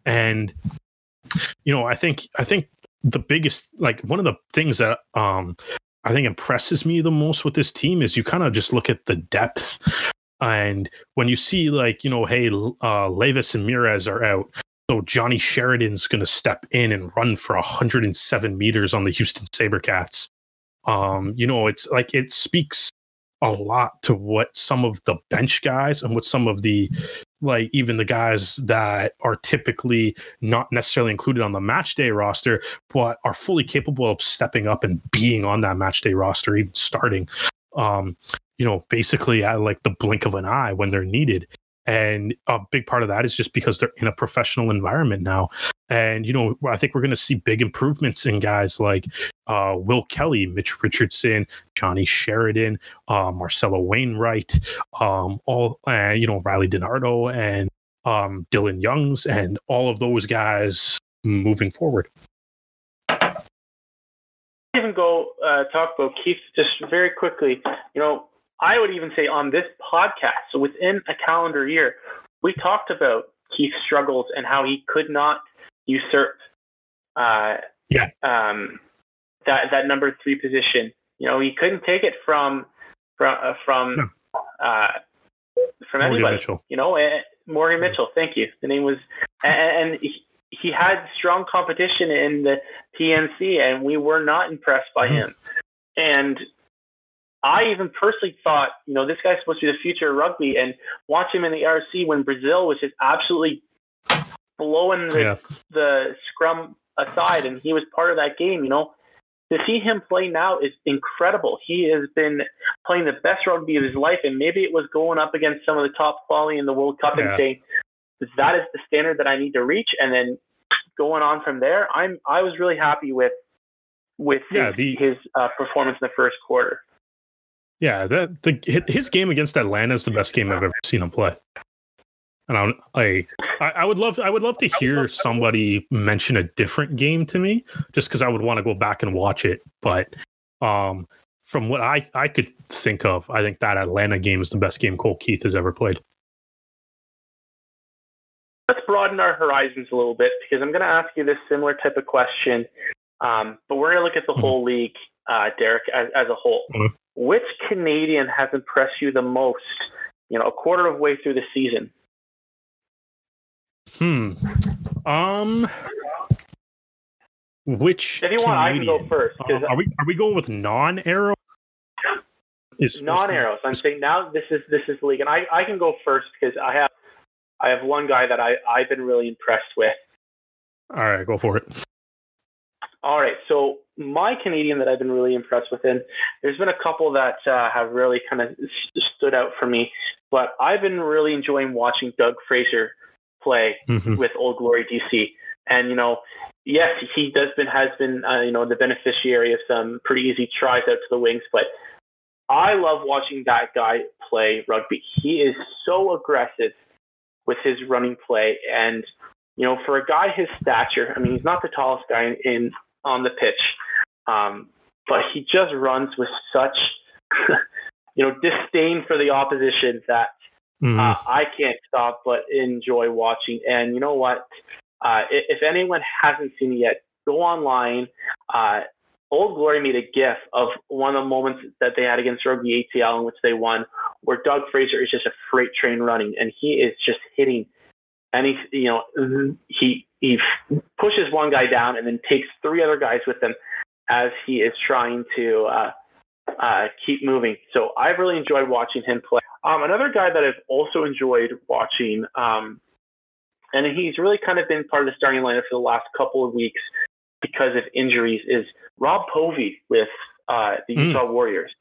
And you know i think i think the biggest like one of the things that um I think impresses me the most with this team is you kind of just look at the depth. And when you see like, you know, hey, uh, Levis and Mires are out. So Johnny Sheridan's going to step in and run for 107 meters on the Houston Sabercats. Um, you know, it's like it speaks a lot to what some of the bench guys and what some of the like even the guys that are typically not necessarily included on the match day roster, but are fully capable of stepping up and being on that match day roster, even starting. Um, you know, basically at like the blink of an eye when they're needed. And a big part of that is just because they're in a professional environment now. And, you know, I think we're going to see big improvements in guys like uh, Will Kelly, Mitch Richardson, Johnny Sheridan, uh, Marcelo Wainwright, um, all, uh, you know, Riley DiNardo and um, Dylan Youngs, and all of those guys moving forward. Even go uh, talk about Keith just very quickly. You know, I would even say on this podcast, so within a calendar year, we talked about Keith's struggles and how he could not usurp uh, yeah. um, that that number three position. You know, he couldn't take it from from uh, from no. uh, from Morgan anybody. Mitchell. You know, and Morgan Mitchell. Thank you. The name was, and, and he, he, had strong competition in the PNC, and we were not impressed by mm-hmm. him. And I even personally thought, you know, this guy's supposed to be the future of rugby, and watch him in the ARC when Brazil was just absolutely blowing the, yeah. the scrum aside, and he was part of that game. You know, to see him play now is incredible. He has been playing the best rugby of his life, and maybe it was going up against some of the top quality in the World Cup yeah. and saying that is the standard that I need to reach, and then going on from there. I'm I was really happy with with yeah, his, the, his uh, performance in the first quarter. Yeah, that the his game against Atlanta is the best game I've ever seen him play. And I'm, I, I would love, I would love to hear somebody mention a different game to me, just because I would want to go back and watch it. But um, from what I, I could think of, I think that Atlanta game is the best game Cole Keith has ever played. Let's broaden our horizons a little bit because I'm going to ask you this similar type of question, um, but we're going to look at the mm-hmm. whole league, uh, Derek, as, as a whole. Mm-hmm. Which Canadian has impressed you the most? You know, a quarter of way through the season. Hmm. Um. Which if you want, Canadian? I can go first. Uh, are we are we going with non-arrow? Is non-arrows. I'm saying now this is this is the league, and I, I can go first because I have I have one guy that I I've been really impressed with. All right, go for it. All right, so my Canadian that I've been really impressed with, and there's been a couple that uh, have really kind of stood out for me, but I've been really enjoying watching Doug Fraser play mm-hmm. with Old Glory DC. And you know, yes, he does been has been uh, you know the beneficiary of some pretty easy tries out to the wings, but I love watching that guy play rugby. He is so aggressive with his running play, and you know, for a guy his stature, I mean, he's not the tallest guy in, in on the pitch, um, but he just runs with such you know disdain for the opposition that Mm-hmm. Uh, I can't stop but enjoy watching. And you know what? Uh, if anyone hasn't seen it yet, go online. Uh, Old Glory made a GIF of one of the moments that they had against Rugby ATL in which they won, where Doug Fraser is just a freight train running, and he is just hitting. any, you know, he he pushes one guy down and then takes three other guys with him as he is trying to uh, uh, keep moving. So I've really enjoyed watching him play. Um, another guy that I've also enjoyed watching, um, and he's really kind of been part of the starting lineup for the last couple of weeks because of injuries, is Rob Povey with uh, the mm. Utah Warriors.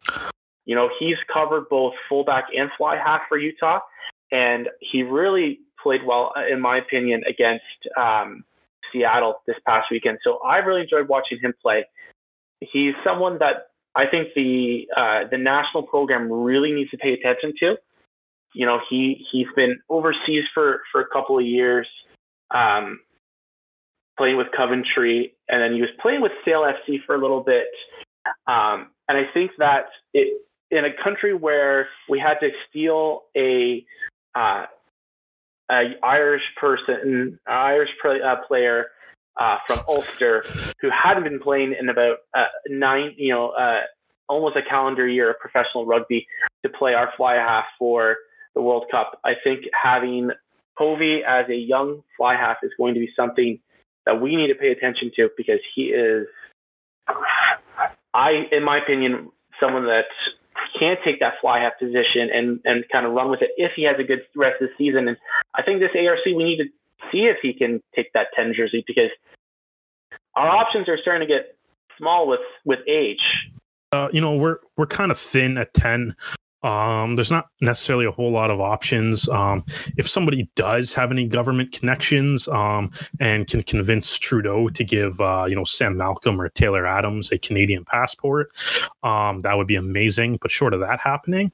You know, he's covered both fullback and fly half for Utah, and he really played well, uh, in my opinion, against um, Seattle this past weekend. So I really enjoyed watching him play. He's someone that I think the uh, the national program really needs to pay attention to. You know, he he's been overseas for for a couple of years, um, playing with Coventry, and then he was playing with Sale FC for a little bit. Um, and I think that it in a country where we had to steal a uh, a Irish person, an Irish uh, player uh, from Ulster who hadn't been playing in about uh, nine, you know, uh, almost a calendar year of professional rugby to play our fly half for the World Cup. I think having Povey as a young fly half is going to be something that we need to pay attention to because he is, I, in my opinion, someone that can take that fly half position and and kind of run with it if he has a good rest of the season. And I think this ARC we need to see if he can take that 10 jersey because our options are starting to get small with with age. Uh, you know, we're we're kind of thin at 10. Um, there's not necessarily a whole lot of options. Um, if somebody does have any government connections um, and can convince Trudeau to give, uh, you know, Sam Malcolm or Taylor Adams a Canadian passport, um, that would be amazing. But short of that happening,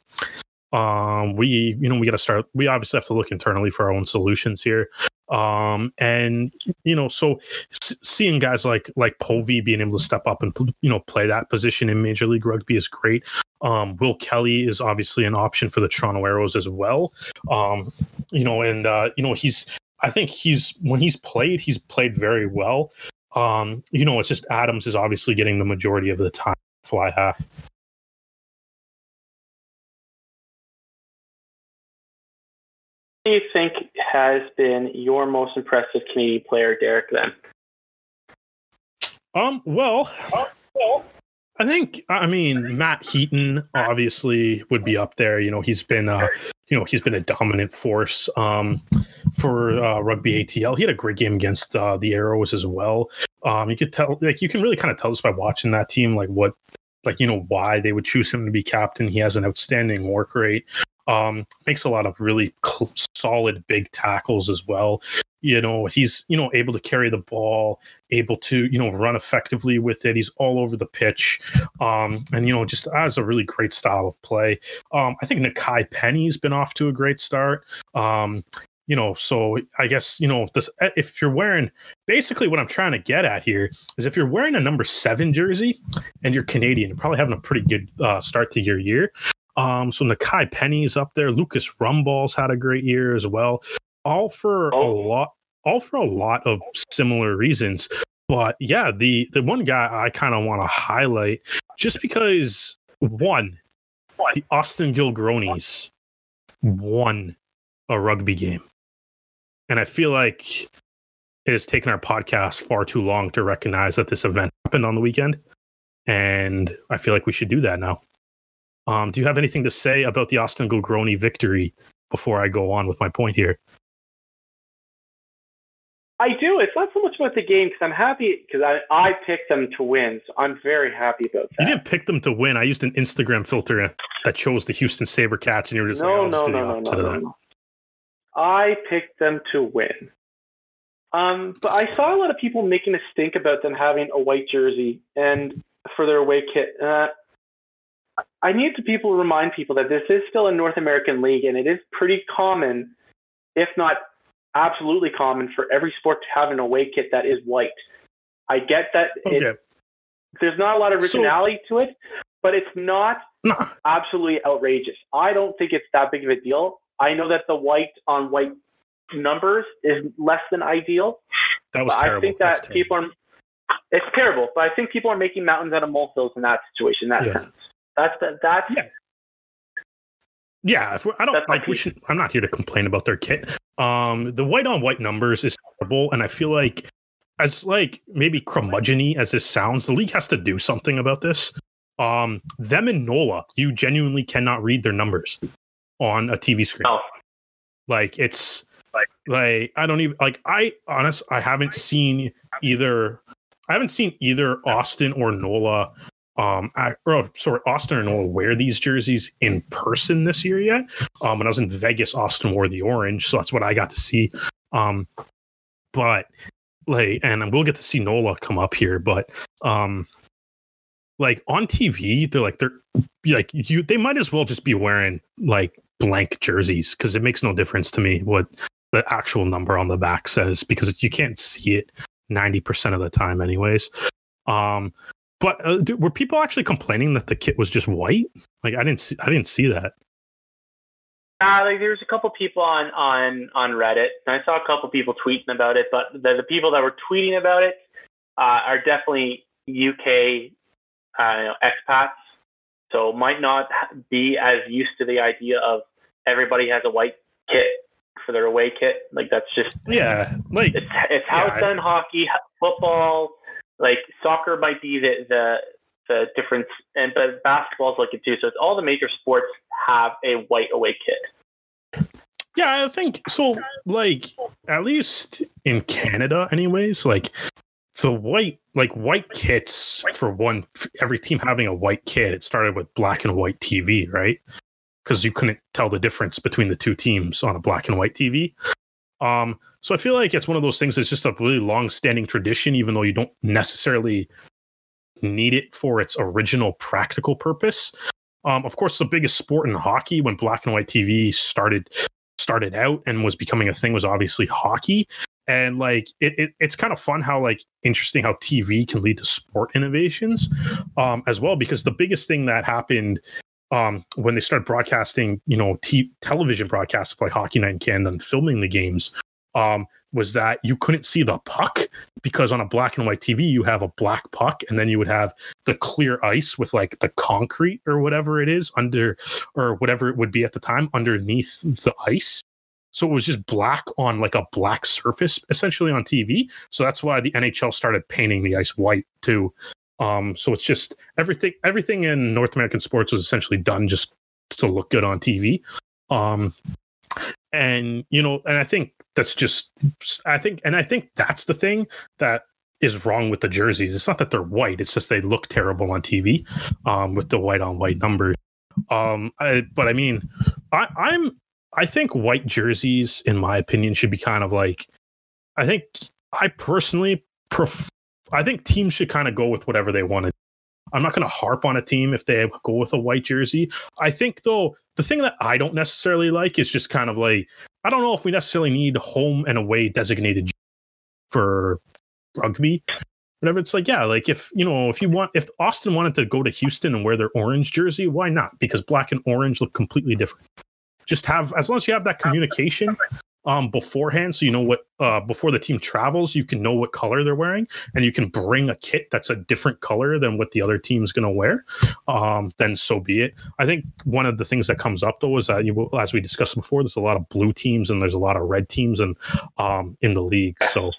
um, we, you know, we got to start. We obviously have to look internally for our own solutions here. Um, and you know, so seeing guys like like Povey being able to step up and you know play that position in Major League Rugby is great. Um, Will Kelly is obviously an option for the Toronto Arrows as well. Um, you know, and uh, you know he's I think he's when he's played, he's played very well. Um, you know, it's just Adams is obviously getting the majority of the time fly half. Do you think has been your most impressive Canadian player, Derek? Then. Um. Well. well. I think I mean Matt Heaton obviously would be up there. You know, he's been uh, you know he's been a dominant force um, for uh, rugby ATL. He had a great game against uh, the Arrows as well. Um, you could tell like you can really kind of tell just by watching that team like what like you know why they would choose him to be captain. He has an outstanding work rate. Um, makes a lot of really cl- solid big tackles as well. You know, he's you know able to carry the ball, able to you know run effectively with it. He's all over the pitch, um, and you know just has a really great style of play. Um, I think Nakai Penny's been off to a great start. Um, you know, so I guess you know this. If you're wearing, basically, what I'm trying to get at here is if you're wearing a number seven jersey and you're Canadian, you're probably having a pretty good uh, start to your year. Um, so Nakai Penny's up there. Lucas Rumball's had a great year as well. All for oh. a lot, all for a lot of similar reasons. But yeah, the the one guy I kind of want to highlight just because one, the Austin Gilgronis won a rugby game. And I feel like it has taken our podcast far too long to recognize that this event happened on the weekend. And I feel like we should do that now. Um, do you have anything to say about the Austin Gilgroni victory before I go on with my point here? I do. It's not so much about the game because I'm happy because I, I picked them to win. So I'm very happy about that. You didn't pick them to win. I used an Instagram filter that chose the Houston SaberCats, and you were just no, like, no, no, no, no, no, no. I picked them to win. Um, but I saw a lot of people making a stink about them having a white jersey and for their away kit. Uh, I need to people remind people that this is still a North American league, and it is pretty common, if not absolutely common, for every sport to have an away kit that is white. I get that okay. it, there's not a lot of originality so, to it, but it's not absolutely outrageous. I don't think it's that big of a deal. I know that the white on white numbers is less than ideal, That was But terrible. I think That's that terrible. people are. It's terrible, but I think people are making mountains out of molehills in that situation. That Yeah. sense. That's the, that's Yeah. Yeah, if I don't like. We should. I'm not here to complain about their kit. Um, the white on white numbers is horrible, and I feel like, as like maybe curmudgeony as this sounds, the league has to do something about this. Um, them and Nola, you genuinely cannot read their numbers on a TV screen. no. Like it's like like I don't even like I honest I haven't seen either I haven't seen either Austin or Nola um I, or sorry Austin or Nola wear these jerseys in person this year yet. Um when I was in Vegas, Austin wore the orange, so that's what I got to see. Um but like and we'll get to see Nola come up here, but um like on TV, they're like they're like you they might as well just be wearing like blank jerseys because it makes no difference to me what the actual number on the back says because you can't see it 90% of the time anyways um but uh, dude, were people actually complaining that the kit was just white like i didn't see i didn't see that Uh, like there's a couple people on on on Reddit, and I saw a couple people tweeting about it. But the, the people that were tweeting about it uh, are definitely UK uh, expats, so might not be as used to the idea of everybody has a white kit for their away kit. Like that's just yeah like it's it's how Yeah, it's done hockey, football, like soccer might be the the the difference, and but basketball's like it too. So it's all the major sports have a white away kit. Yeah, I think so. Like, at least in Canada, anyways, like the white, like white kits for one, for every team having a white kit. It started with black and white TV, right? Because you couldn't tell the difference between the two teams on a black and white TV. Um, so I feel like it's one of those things that's just a really long-standing tradition, even though you don't necessarily need it for its original practical purpose. Um, of course, the biggest sport in hockey when black and white TV started started out and was becoming a thing was obviously hockey. And like it, it it's kind of fun how like interesting how TV can lead to sport innovations um, as well. Because the biggest thing that happened um, when they started broadcasting, you know, t- television broadcasts like Hockey Night in Canada and filming the games, um, was that you couldn't see the puck because on a black and white TV you have a black puck and then you would have the clear ice with like the concrete or whatever it is under or whatever it would be at the time underneath the ice. So it was just black on like a black surface essentially on TV. So that's why the NHL started painting the ice white too. Um, so it's just everything everything in North American sports was essentially done just to look good on TV. Um, and you know, and I think that's just I think and I think that's the thing that is wrong with the jerseys. It's not that they're white; it's just they look terrible on TV um, with the white on white numbers. Um, I, but I mean, I, I'm I think white jerseys, in my opinion, should be kind of like I think I personally pref- I think teams should kind of go with whatever they want to. I'm not going to harp on a team if they go with a white jersey. I think though the thing that I don't necessarily like is just kind of like I don't know if we necessarily need home and away designated for rugby. Whatever it's like, yeah, like if you know, if you want, if Austin wanted to go to Houston and wear their orange jersey, why not? Because black and orange look completely different. Just have as long as you have that communication um beforehand, so you know what uh before the team travels, you can know what color they're wearing, and you can bring a kit that's a different color than what the other team's going to wear. Um, then so be it. I think one of the things that comes up though is that you, as we discussed before, there's a lot of blue teams and there's a lot of red teams and um in the league. So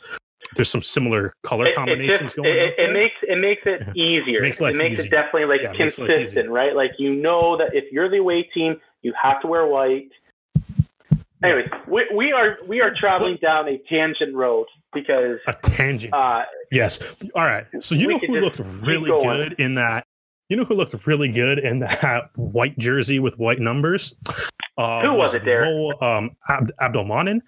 there's some similar color It, it, combinations just, going it, on. it, it makes it makes it Yeah. easier. Makes it makes easier. it definitely like Yeah, consistent, right? Like you know that if you're the away team, you have to wear white. Anyways, we, we are we are traveling down a tangent road because a tangent. uh, Yes. All right. So you know who looked really good in that? You know who looked really good in that white jersey with white numbers? Uh, Who was it, Derek? Mo um, Ab- Abdelmanin.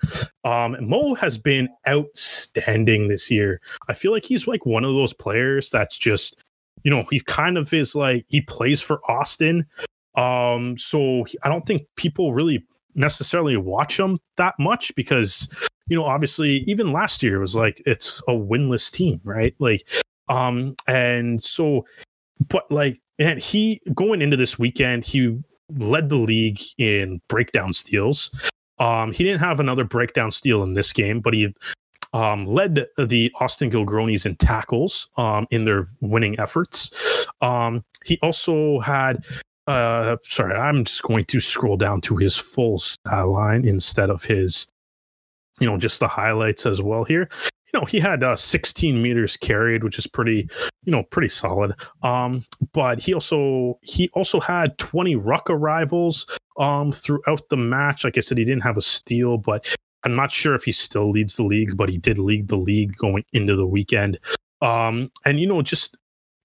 Um, Mo has been outstanding this year. I feel like he's like one of those players that's just, you know, he kind of is like he plays for Austin. Um, so I don't think people really necessarily watch them that much because you know obviously even last year it was like it's a winless team right like um and so but like and he going into this weekend he led the league in breakdown steals um he didn't have another breakdown steal in this game but he um, led the Austin Gilgronis in tackles um, in their winning efforts. Um, he also had uh sorry i'm just going to scroll down to his full stat line instead of his you know just the highlights as well here. You know he had uh 16 meters carried which is pretty you know pretty solid. Um but he also he also had 20 ruck arrivals um throughout the match. Like i said he didn't have a steal but i'm not sure if he still leads the league but he did lead the league going into the weekend. Um and you know just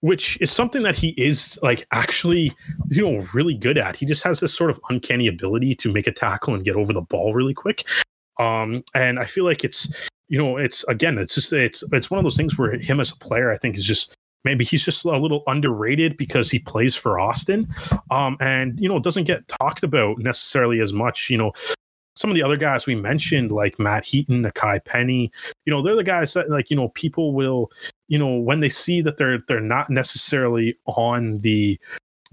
which is something that he is like actually you know really good at. He just has this sort of uncanny ability to make a tackle and get over the ball really quick. Um and i feel like it's you know it's again it's just it's it's one of those things where him as a player i think is just maybe he's just a little underrated because he plays for austin. Um and you know doesn't get talked about necessarily as much you know some of the other guys we mentioned, like Matt Heaton, Nakai Penny, you know, they're the guys that like, you know, people will, you know, when they see that they're they're not necessarily on the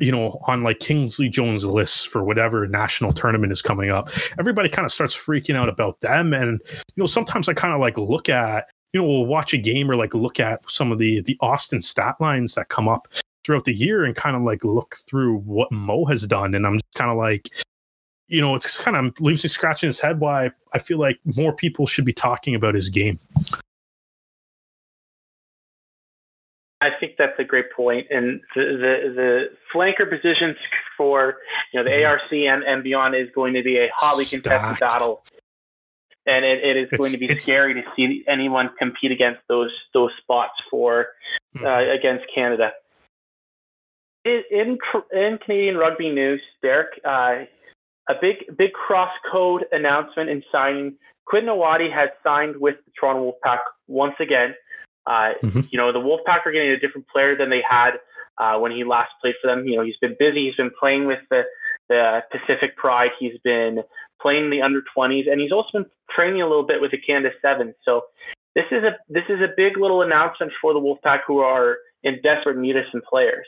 you know, on like Kingsley Jones lists for whatever national tournament is coming up, everybody kind of starts freaking out about them. And, you know, sometimes I kind of like look at, you know, we'll watch a game or like look at some of the the Austin stat lines that come up throughout the year and kind of like look through what Mo has done. And I'm just kind of like, you know, it's kind of leaves me scratching his head why I feel like more people should be talking about his game. I think that's a great point. And the, the, the flanker positions for you know the mm-hmm. ARC and, and beyond is going to be a hotly Stacked. contested battle. And it, it is it's, going to be scary to see anyone compete against those those spots for mm-hmm. uh, against Canada. In, in, in Canadian rugby news, Derek, uh, a big big cross code announcement in signing. Quinn Ngawati has signed with the Toronto Wolfpack once again. Uh, mm-hmm. You know, the Wolfpack are getting a different player than they had uh, when he last played for them. You know, he's been busy. He's been playing with the, the Pacific Pride. He's been playing the under 20s, and he's also been training a little bit with the Canada Sevens. So this is a this is a big little announcement for the Wolfpack, who are in desperate need of some players.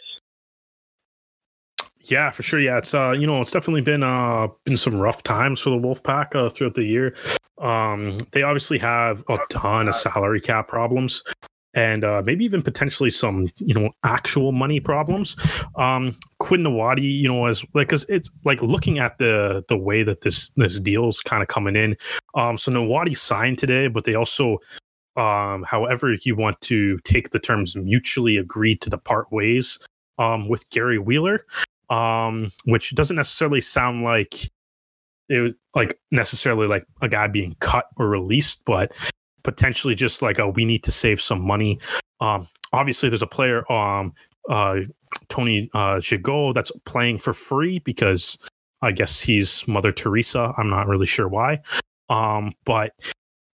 Yeah, for sure. Yeah, it's uh, you know, it's definitely been uh been some rough times for the Wolfpack uh, throughout the year. Um, they obviously have a ton of salary cap problems and uh, maybe even potentially some you know actual money problems. Um, Quinn Ngawati, you know, as like because it's like looking at the the way that this this deal's kind of coming in. Um, so Ngawati signed today, but they also um, however you want to take the terms mutually agreed to depart ways um, with Gary Wheeler um, which doesn't necessarily sound like it like necessarily like a guy being cut or released, but potentially just like a we need to save some money. Um, obviously, there's a player, um, uh, Tony uh, Gigot, that's playing for free because I guess he's Mother Teresa. I'm not really sure why. Um, but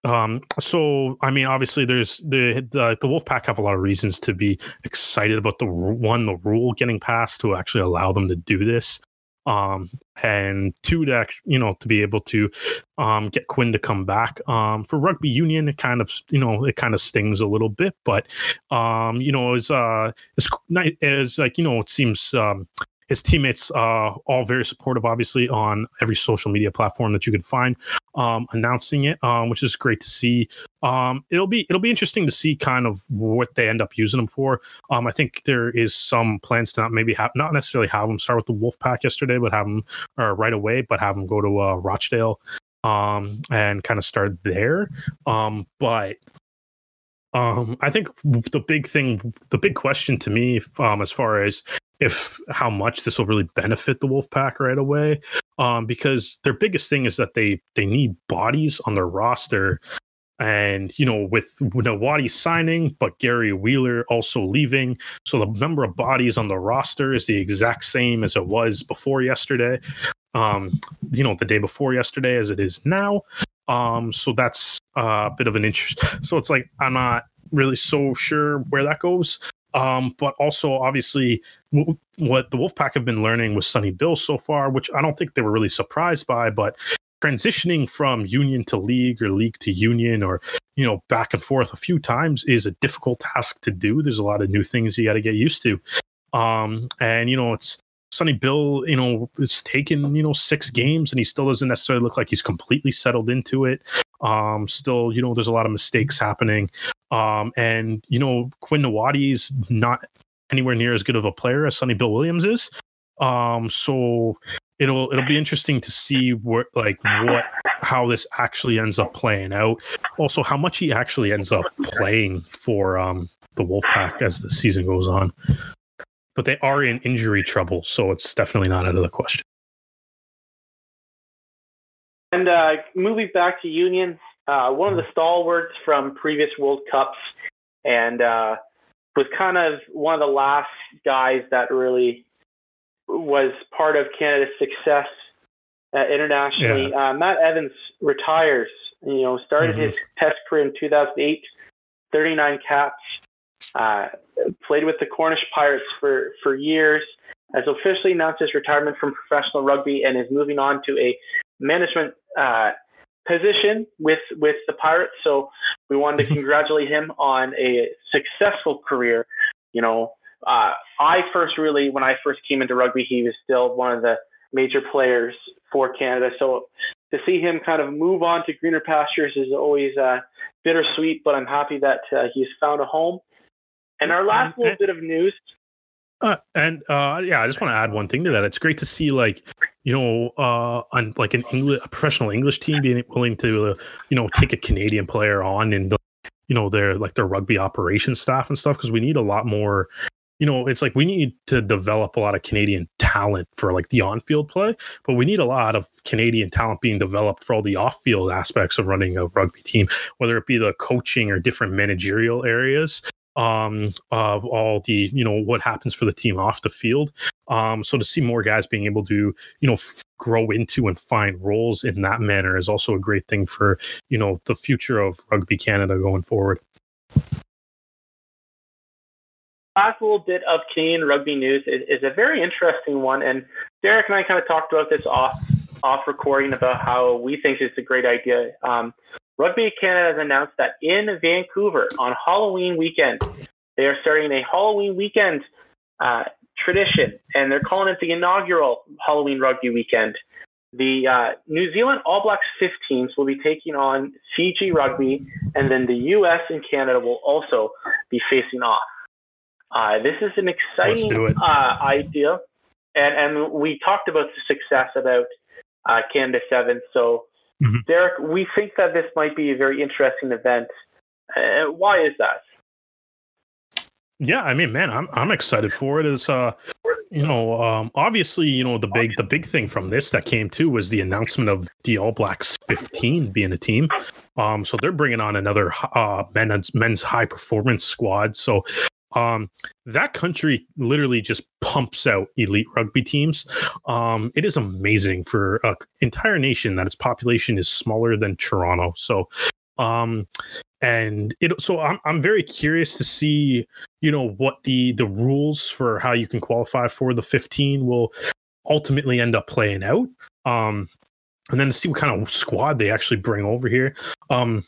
um, so I mean, obviously, there's the, the the Wolfpack have a lot of reasons to be excited about the one the rule getting passed to actually allow them to do this, um, and two to you know to be able to um, get Quinn to come back. Um, for rugby union, it kind of you know it kind of stings a little bit, but um, you know, it's uh, it's, it's like you know, it seems um his teammates uh, all very supportive, obviously, on every social media platform that you can find, um, announcing it, um, which is great to see. Um, it'll be it'll be interesting to see kind of what they end up using them for. Um, I think there is some plans to not maybe have not necessarily have them start with the Wolfpack yesterday, but have them uh, right away, but have them go to uh, Rochdale um, and kind of start there. Um, but um, I think the big thing, the big question to me, um, as far as if how much this will really benefit the Wolfpack right away, um, because their biggest thing is that they they need bodies on their roster, and you know with Ngawati signing, but Gary Wheeler also leaving, so the number of bodies on the roster is the exact same as it was before yesterday. Um, you know, the day before yesterday as it is now. Um, so that's a bit of an interest. So it's like I'm not really so sure where that goes. Um, but also obviously w- what the Wolfpack have been learning with Sonny Bill so far, which I don't think they were really surprised by, but transitioning from union to league or league to union or you know back and forth a few times is a difficult task to do. There's a lot of new things you got to get used to. Um, and you know it's Sonny Bill, you know, it's taken, you know, six games and he still doesn't necessarily look like he's completely settled into it. Um, still, you know, there's a lot of mistakes happening. Um, and you know, Quinn Ngawati is not anywhere near as good of a player as Sonny Bill Williams is. Um, so it'll it'll be interesting to see what like what how this actually ends up playing out. Also, how much he actually ends up playing for um, the Wolfpack as the season goes on. But they are in injury trouble, so it's definitely not out of the question. And uh, moving back to Union, uh, one of the stalwarts from previous World Cups, and uh, was kind of one of the last guys that really was part of Canada's success uh, internationally. Yeah. Uh, Matt Evans retires. You know, started mm-hmm. his test career in 2008, 39 caps. Uh, played with the Cornish Pirates for for years. Has officially announced his retirement from professional rugby and is moving on to a management uh, position with with the Pirates. So we wanted to congratulate him on a successful career. You know, uh, I first really, when I first came into rugby, he was still one of the major players for Canada. So to see him kind of move on to greener pastures is always uh, bittersweet, but I'm happy that uh, he's found a home. And our last little bit of news. Uh, and uh, yeah, I just want to add one thing to that. It's great to see, like, you know, uh, on like an English, a professional English team being willing to, uh, you know, take a Canadian player on and, you know, their like their rugby operations staff and stuff because we need a lot more you know, it's like we need to develop a lot of Canadian talent for like the on field play, but we need a lot of Canadian talent being developed for all the off field aspects of running a rugby team, whether it be the coaching or different managerial areas um of all the you know what happens for the team off the field um so to see more guys being able to you know f- grow into and find roles in that manner is also a great thing for you know the future of rugby canada going forward last little bit of Canadian rugby news is, is, a very interesting one, and Derek and I kind of talked about this off off recording about how we think it's a great idea. Um, rugby Canada has announced that in Vancouver on Halloween weekend, they are starting a Halloween weekend uh, tradition, and they're calling it the inaugural Halloween rugby weekend. The uh, New Zealand All Blacks 15s will be taking on Fiji rugby, and then the U.S. and Canada will also be facing off. Uh, this is an exciting uh, idea, and and we talked about the success about uh, Canada Seven. So, mm-hmm. Derek, we think that this might be a very interesting event. Uh, why is that? Yeah, I mean, man, I'm I'm excited for it. Is uh, you know, um, obviously, you know, the big the big thing from this that came too was the announcement of the All Blacks 15 being a team. Um, so they're bringing on another uh men's men's high performance squad. So um, that country literally just pumps out elite rugby teams. Um, it is amazing for an entire nation that its population is smaller than Toronto. So, um, and it so I'm I'm very curious to see you know what the the rules for how you can qualify for the 15 will ultimately end up playing out. Um, and then to see what kind of squad they actually bring over here. Um,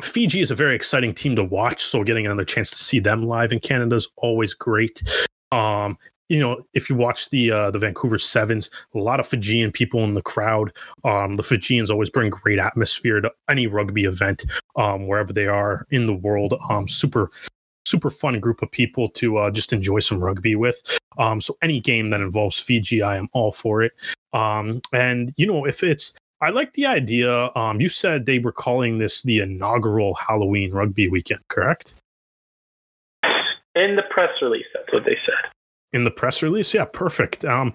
Fiji is a very exciting team to watch, so getting another chance to see them live in Canada is always great. Um, you know, if you watch the uh, the Vancouver Sevens, a lot of Fijian people in the crowd. Um, the Fijians always bring great atmosphere to any rugby event, um, wherever they are in the world. Um, super, super fun group of people to uh, just enjoy some rugby with. Um, so any game that involves Fiji, I am all for it. Um, and you know, if it's I like the idea. Um, you said they were calling this the inaugural Halloween rugby weekend, correct? In the press release, that's what they said. In the press release, yeah, perfect. Um,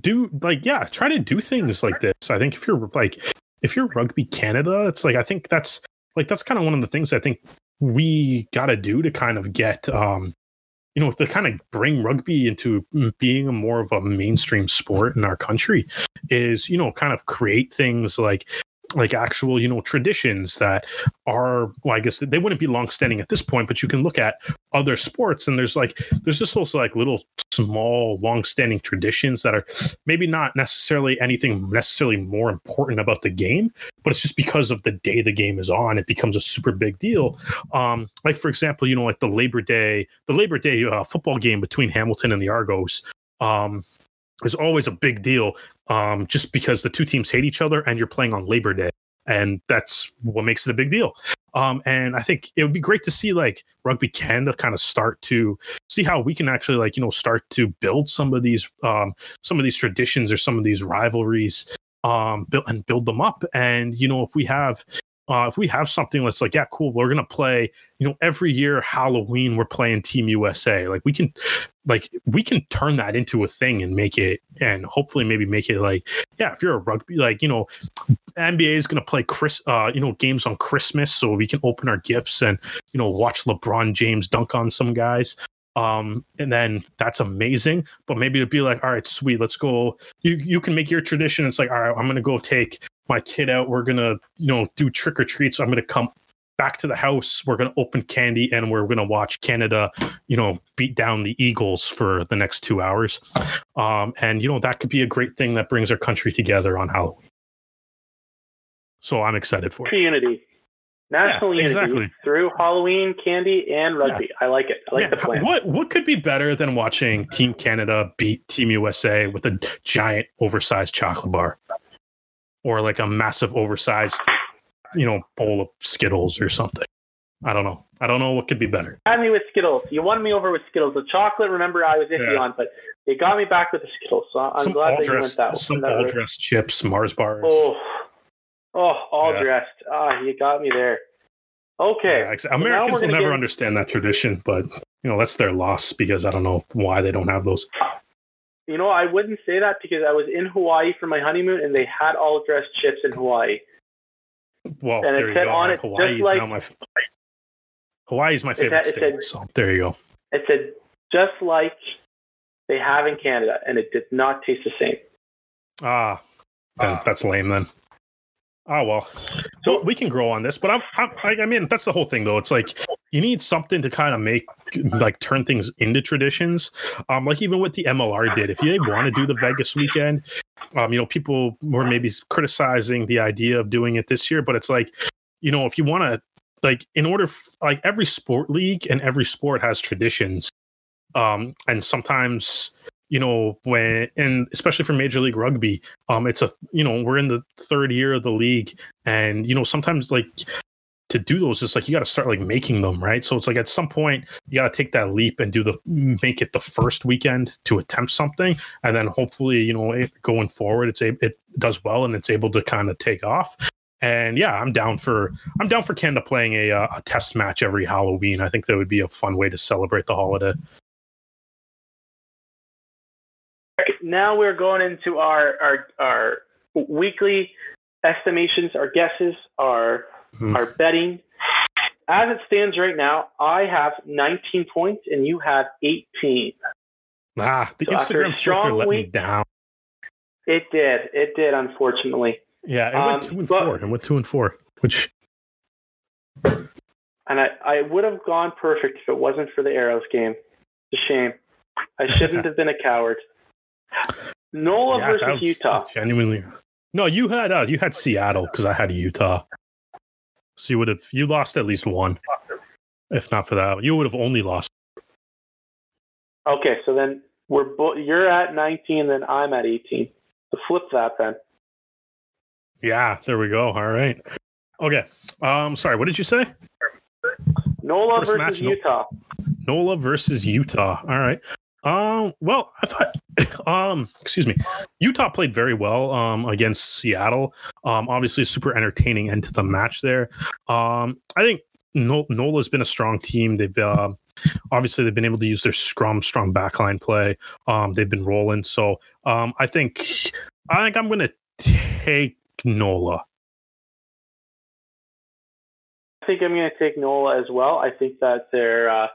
do like yeah, try to do things like this. I think if you're like if you're Rugby Canada, it's like I think that's like that's kind of one of the things I think we got to do to kind of get um you know, to kind of bring rugby into being a more of a mainstream sport in our country is, you know, kind of create things like like actual you know traditions that are well i guess they wouldn't be long standing at this point but you can look at other sports and there's like there's just also like little small long standing traditions that are maybe not necessarily anything necessarily more important about the game but it's just because of the day the game is on it becomes a super big deal um like for example you know like the labor day the labor day uh, football game between hamilton and the argos um is always a big deal um, just because the two teams hate each other and you're playing on Labor Day. and that's what makes it a big deal. Um, and I think it would be great to see like Rugby Canada kind of start to see how we can actually like you know start to build some of these um, some of these traditions or some of these rivalries um, build and build them up. And you know if we have uh, if we have something that's like, yeah, cool, we're gonna play, you know, every year Halloween we're playing Team USA. Like we can, like we can turn that into a thing and make it, and hopefully maybe make it like, yeah, if you're a rugby, like you know, NBA is gonna play Chris, uh, you know, games on Christmas, so we can open our gifts and you know watch LeBron James dunk on some guys. Um, and then that's amazing. But maybe it'd be like, all right, sweet, let's go. You you can make your tradition. It's like, all right, I'm gonna go take my kid out. We're gonna, you know, do trick or treats. So I'm gonna come back to the house. We're gonna open candy and we're gonna watch Canada, you know, beat down the Eagles for the next two hours. Um, and you know that could be a great thing that brings our country together on Halloween. So I'm excited for it. Unity. National Yeah, unity exactly. through Halloween, candy, and rugby. I like it. I like Yeah, the plan. What what could be better than watching Team Canada beat Team USA with a giant oversized chocolate bar, or like a massive oversized, you know, bowl of Skittles or something? I don't know. I don't know what could be better. Had me with Skittles. You won me over with Skittles. The chocolate, remember, I was iffy Yeah. on, but they got me back with the Skittles. So I'm some glad that you went dressed, that, some all dressed chips, Mars bars. Oh, oh, all Yeah. dressed. Ah, you got me there. Okay. Yeah, Americans will never get- understand that tradition, but you know that's their loss because I don't know why they don't have those. You know, I wouldn't say that because I was in Hawaii for my honeymoon and they had all dressed chips in Hawaii. Well, And it there you said go. on it, just Hawaii is like- my Hawaii is my favorite it state. said- so there you go. It said just like they have in Canada, and it did not taste the same. Ah, Ah. that's lame then. Oh well, So- we, can grow on this, but I'm, I'm I I mean that's the whole thing though. It's like you need something to kind of make like turn things into traditions. Um, like even what the MLR did. If you want to do the Vegas weekend, um, you know, people were maybe criticizing the idea of doing it this year, but it's like, you know, if you want to like in order f- like every sport league and every sport has traditions um and sometimes you know when and especially for major league rugby um it's a you know we're in the third year of the league and you know sometimes like to do those it's like you got to start like making them right? So it's like at some point you got to take that leap and do the make it the first weekend to attempt something and then hopefully you know it, going forward it's a, it does well and it's able to kind of take off. And yeah i'm down for i'm down for canada playing a, uh, a test match every halloween. I think that would be a fun way to celebrate the holiday Now we're going into our our our weekly estimations, our guesses, our Hmm. our betting. As it stands right now, I have 19 points and you have 18. ah the So instagram filter let me down It did. It did, unfortunately. yeah it Um, went two and but- four it went two and four which And I, I would have gone perfect if it wasn't for the Arrows game. It's a shame. I shouldn't have been a coward. NOLA yeah, versus was Utah. genuinely no you had uh you had seattle because i had utah so you would have you lost at least one if not for that you would have only lost Okay, so then we're bo- you're at 19, then I'm at 18. So flip that then. yeah there we go all right okay um sorry what did you say NOLA First versus match, Utah. NOLA versus Utah. All right. Um, well, I thought um excuse me. Utah played very well um against Seattle. Um obviously super entertaining end to the match there. Um I think NOLA's been a strong team. They've uh, obviously they've been able to use their scrum strong backline play. Um they've been rolling. So um I think I think I'm gonna take NOLA. I think I'm going to take NOLA as well. I think that their uh,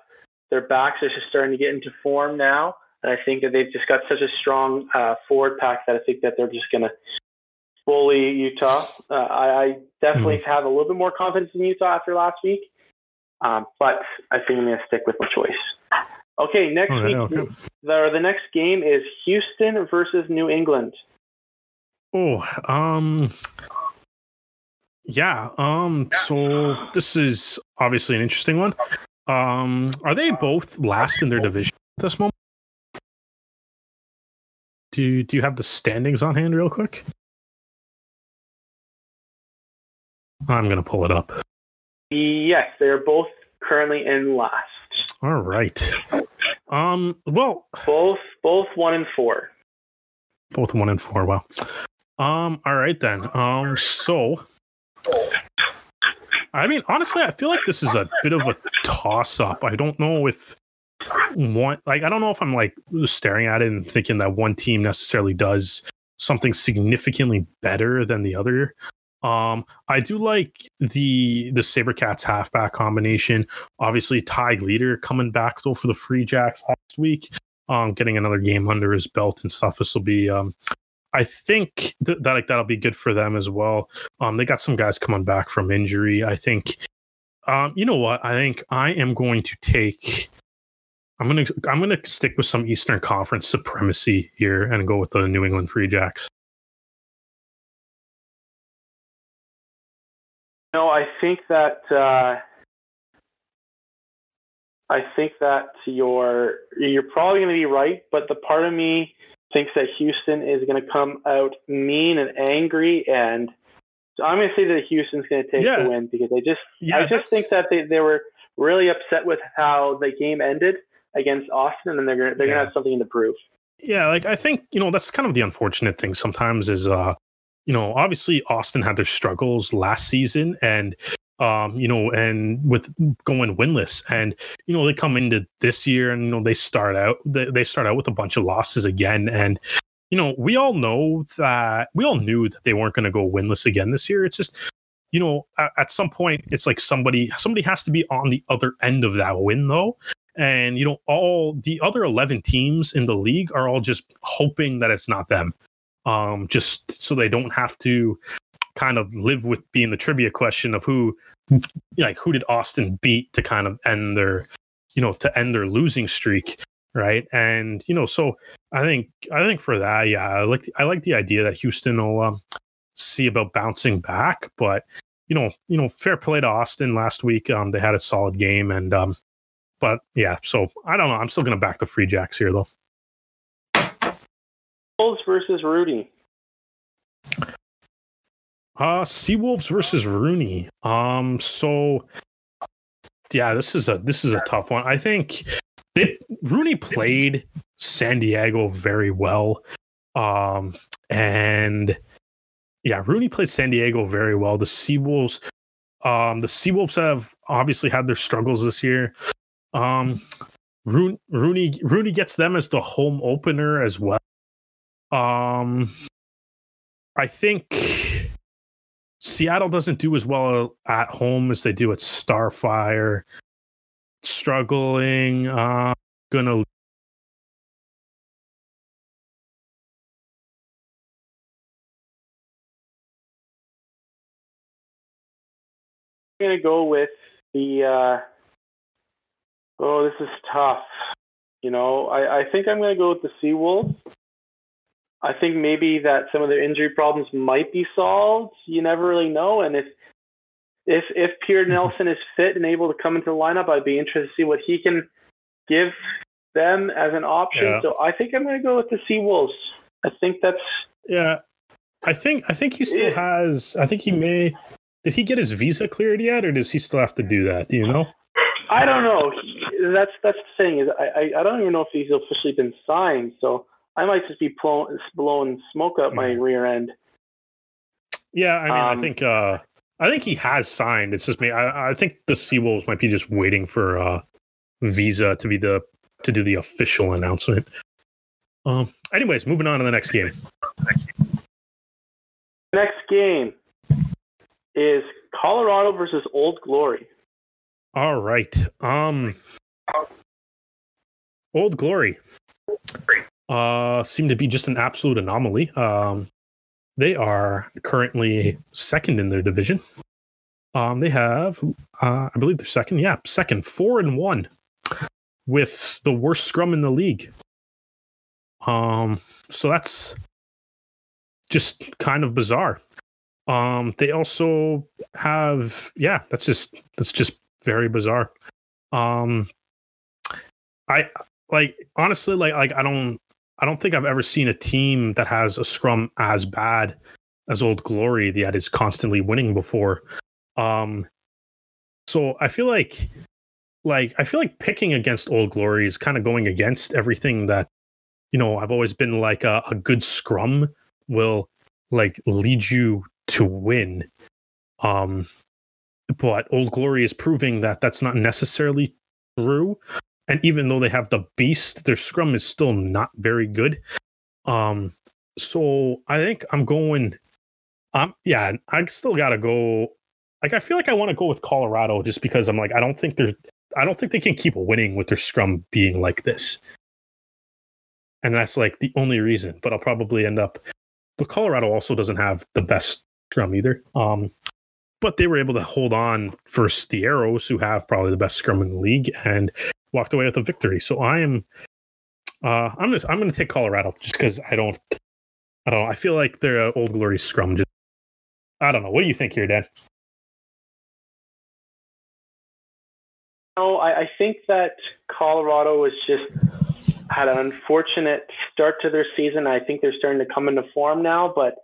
their backs are just starting to get into form now, and I think that they've just got such a strong uh, forward pack that I think that they're just going to bully Utah. Uh, I, I definitely Hmm. have a little bit more confidence in Utah after last week, um, but I think I'm going to stick with my choice. Okay, next Okay, week, okay. The, the next game is Houston versus New England. Oh, um yeah, um so this is obviously an interesting one. Um are they both last in their division at this moment? Do you, do you have the standings on hand real quick? I'm gonna pull it up. Yes, they're both currently in last. All right. Um. Well, Both both one and four. both one and four. Wow. Um. All right then. Um. So. I mean, honestly, I feel like this is a bit of a toss up. I don't know if one, like, I don't know if I'm like staring at it and thinking that one team necessarily does something significantly better than the other. Um, I do like the the Sabercats halfback combination. Obviously, Ty Leader coming back though for the Free Jacks last week. Um, getting another game under his belt and stuff. This will be um I think th- that like that'll be good for them as well. Um, they got some guys coming back from injury. I think. Um, you know what? I think I am going to take. I'm gonna I'm gonna stick with some Eastern Conference supremacy here and go with the New England Free Jacks. No, I think that uh, I think that you're you're probably going to be right, but the part of me thinks that Houston is going to come out mean and angry, and so I'm going to say that Houston's going to take Yeah. the win because I just Yeah, I just that's- think that they, they were really upset with how the game ended against Austin, and then they're gonna, they're Yeah. going to have something to prove. Yeah, like I think, you know, that's kind of the unfortunate thing sometimes is uh, you know, obviously Austin had their struggles last season and um, you know, and with going winless. And you know, they come into this year and you know, they start out they, they start out with a bunch of losses again. And you know, we all know that we all knew that they weren't going to go winless again this year. It's just you know, at, at some point it's like somebody somebody has to be on the other end of that win though. And you know all the other 11 teams in the league are all just hoping that it's not them um just so they don't have to kind of live with being the trivia question of who like who did austin beat to kind of end their you know to end their losing streak right and you know so i think i think for that yeah i like i like the idea that houston will um, see about bouncing back but you know you know fair play to austin last week um they had a solid game and um but yeah, so I don't know. I'm still going to back the Free Jacks here, though. Bulls versus Rudy. Uh, Seawolves versus Rooney. Um, so yeah, this is a this is a tough one. I think they, Rooney played San Diego very well. Um, and yeah, Rooney played San Diego very well. The Seawolves, um, the Seawolves have obviously had their struggles this year. Um, Rooney, Rooney, gets them as the home opener as well. Um, I think Seattle doesn't do as well at home as they do at Starfire. Struggling. Uh, gonna I'm to go with the. Uh, oh, this is tough. You know, I, I think I'm to go with the Seawolves. I think maybe that some of their injury problems might be solved. You never really know, and if if if Pierre mm-hmm. Nelson is fit and able to come into the lineup, I'd be interested to see what he can give them as an option. Yeah. So I think I'm going to go with the Seawolves. I think that's yeah. I think I think he still Yeah. has. I think he may. Did he get his visa cleared yet, or does he still have to do that? Do you know? I don't know. He- That's that's the thing is I, I I don't even know if he's officially been signed. So I might just be blowing, blowing smoke up my Mhm. rear end. Yeah, I mean, I Um, think uh I think he has signed. It's just me. I, I think the Seawolves might be just waiting for uh Visa to be the to do the official announcement. Um. Anyways, moving on to the next game. Next game is Colorado versus Old Glory. All right. Um. Old Glory. Uh, seem to be just an absolute anomaly. Um, they are currently second in their division. Um, they have, uh, I believe they're second. Yeah, second, four and one, with the worst scrum in the league. Um, so that's just kind of bizarre. Um, they also have, yeah, that's just that's just very bizarre. Um, I like honestly, like like I don't I don't think I've ever seen a team that has a scrum as bad as Old Glory that is constantly winning before. Um, so I feel like, like I feel like picking against Old Glory is kind of going against everything that, you know, I've always been like a, a good scrum will like lead you to win. Um, but Old Glory is proving that that's not necessarily true. And even though they have the beast, their scrum is still not very good. Um, so I think I'm going. I'm yeah, I still gotta go. Like I feel like I want to go with Colorado just because I'm like I don't think they're I don't think they can keep winning with their scrum being like this. And that's like the only reason. But I'll probably end up. But Colorado also doesn't have the best scrum either. Um, but they were able to hold on versus the Arrows, who have probably the best scrum in the league, and walked away with a victory. So I am, uh, I'm just, I'm going to take Colorado just because I don't, I don't know. I feel like their uh, old glory scrum just, I don't know. What do you think here, Dan? No, I, I think that Colorado was just had an unfortunate start to their season. I think they're starting to come into form now, but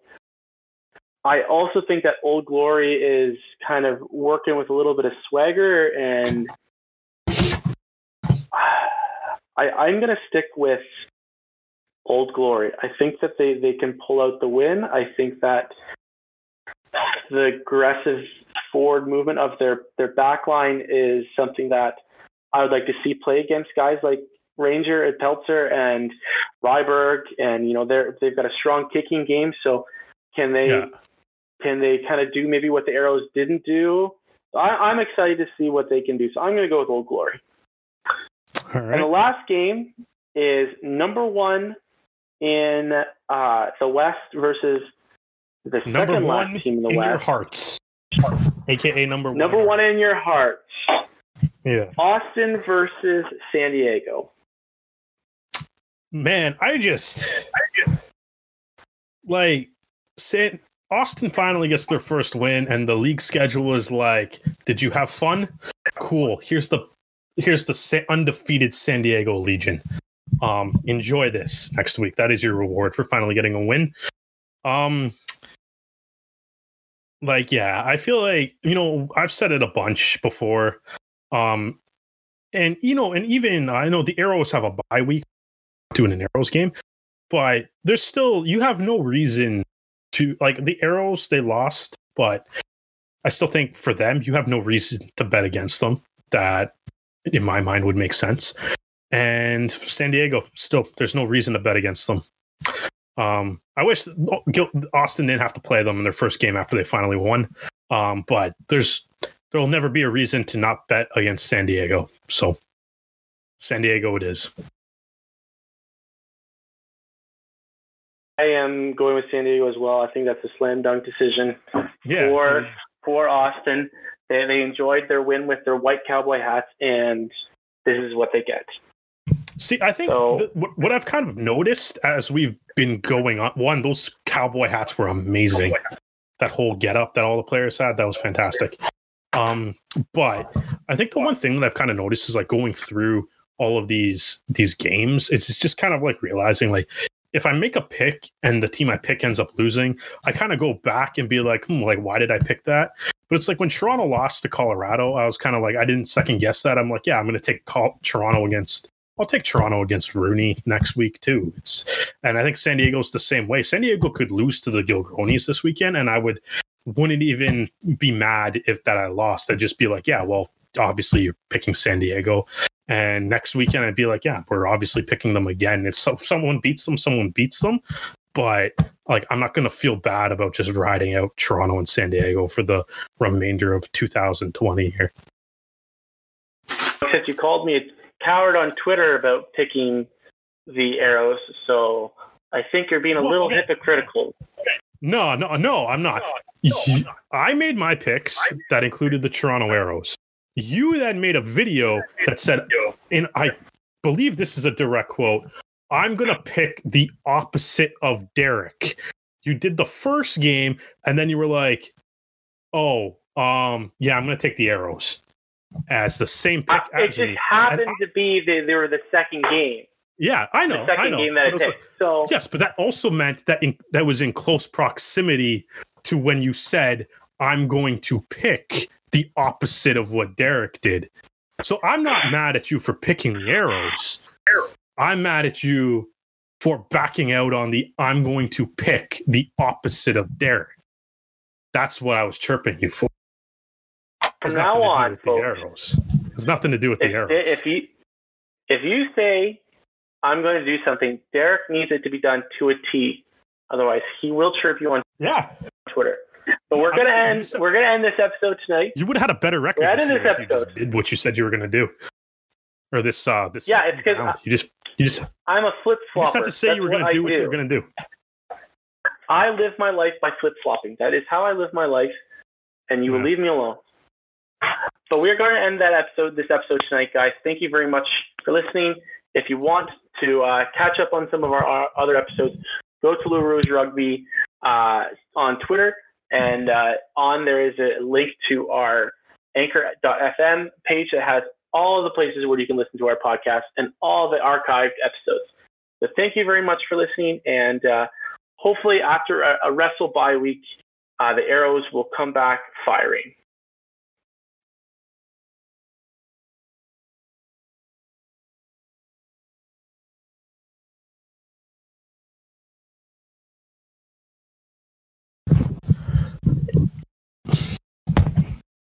I also think that Old Glory is kind of working with a little bit of swagger, and I, I'm going to stick with Old Glory. I think that they, they can pull out the win. I think that the aggressive forward movement of their, their back line is something that I would like to see play against guys like Ranger and Peltzer and Ryberg. And, you know, they're, they've got a strong kicking game. So can they, yeah. Can they kind of do maybe what the Arrows didn't do? I, am excited to see what they can do. So I'm going to go with Old Glory. All right. And the last game is number one in uh, the West versus the number second one last team in the in West. your hearts, aka number one. Number one in your hearts. Yeah. Austin versus San Diego. Man, I just, like San Austin finally gets their first win, and the league schedule is like, "Did you have fun? Cool. Here's the here's the undefeated San Diego Legion. Um, enjoy this next week. That is your reward for finally getting a win. Um, like yeah, I feel like you know I've said it a bunch before. Um, and you know, and even I know the Arrows have a bye week doing an Arrows game, but there's still you have no reason to like the Arrows. They lost, but I still think for them you have no reason to bet against them. That in my mind would make sense. And San Diego, still, there's no reason to bet against them. Um, I wish Austin didn't have to play them in their first game after they finally won. Um, but there's there will never be a reason to not bet against San Diego. So San Diego it is. I am going with San Diego as well. I think that's a slam dunk decision yeah, for for Austin. They they enjoyed their win with their white cowboy hats, and this is what they get. See, I think so, th- what I've kind of noticed as we've been going on, one, those cowboy hats were amazing. That whole get up that all the players had, that was fantastic. Um, but I think the one thing that I've kind of noticed is like going through all of these these games, it's just kind of like realizing like if I make a pick and the team I pick ends up losing, I kind of go back and be like, hmm, like why did I pick that? But it's like when Toronto lost to Colorado, I was kind of like I didn't second guess that. I'm like, yeah, I'm going to take Toronto against. I'll take Toronto against Rooney next week too. It's and I think San Diego's the same way. San Diego could lose to the Gilgronis this weekend, and I would wouldn't even be mad if that I lost. I'd just be like, yeah, well, obviously you're picking San Diego. And next weekend, I'd be like, yeah, we're obviously picking them again. If, so, someone beats them, someone beats them. But like, I'm not going to feel bad about just riding out Toronto and San Diego for the remainder of 2020 here. Since you called me a coward on Twitter about picking the arrows, so I think you're being a little okay. hypocritical. No, no, no, I'm not. No, no, I'm not. I made my picks that included the Toronto Arrows. You then made a video that said, and I believe this is a direct quote I'm going to pick the opposite of Derek. You did the first game, and then you were like, oh, um, yeah, I'm going to take the arrows as the same pick. It just me. happened to be they, they were the second game. Yeah, I know. The second I know. game that I picked. Like, so yes, but that also meant that in, that was in close proximity to when you said I'm going to pick the opposite of what Derek did. So I'm not mad at you for picking the arrows. I'm mad at you for backing out on the I'm going to pick the opposite of Derek. That's what I was chirping you for. From now on, with the arrows. It's nothing to do with the arrows. if you if you say I'm going to do something, Derek needs it to be done to a T. Otherwise, he will chirp you on yeah. Twitter. But we're gonna end. you said- We're gonna end this episode tonight. You would have had a better record We're this this if you just episode. did what you said you were going to do, or this. uh this Yeah, it's 'cause round. you just you just I'm a flip you flopper. just had to say you were going to do what you were going to do. I live my life by flip flopping. That is how I live my life, and you will leave me alone. So we're going to end that episode, this episode tonight, guys. Thank you very much for listening. If you want to uh, catch up on some of our, our other episodes, go to Lou Rouge Rugby uh, on Twitter, and uh, on there is a link to our Anchor.fm page that has all of the places where you can listen to our podcast and all the archived episodes. So thank you very much for listening, and uh, hopefully after a, a wrestle bye week, uh, the arrows will come back firing.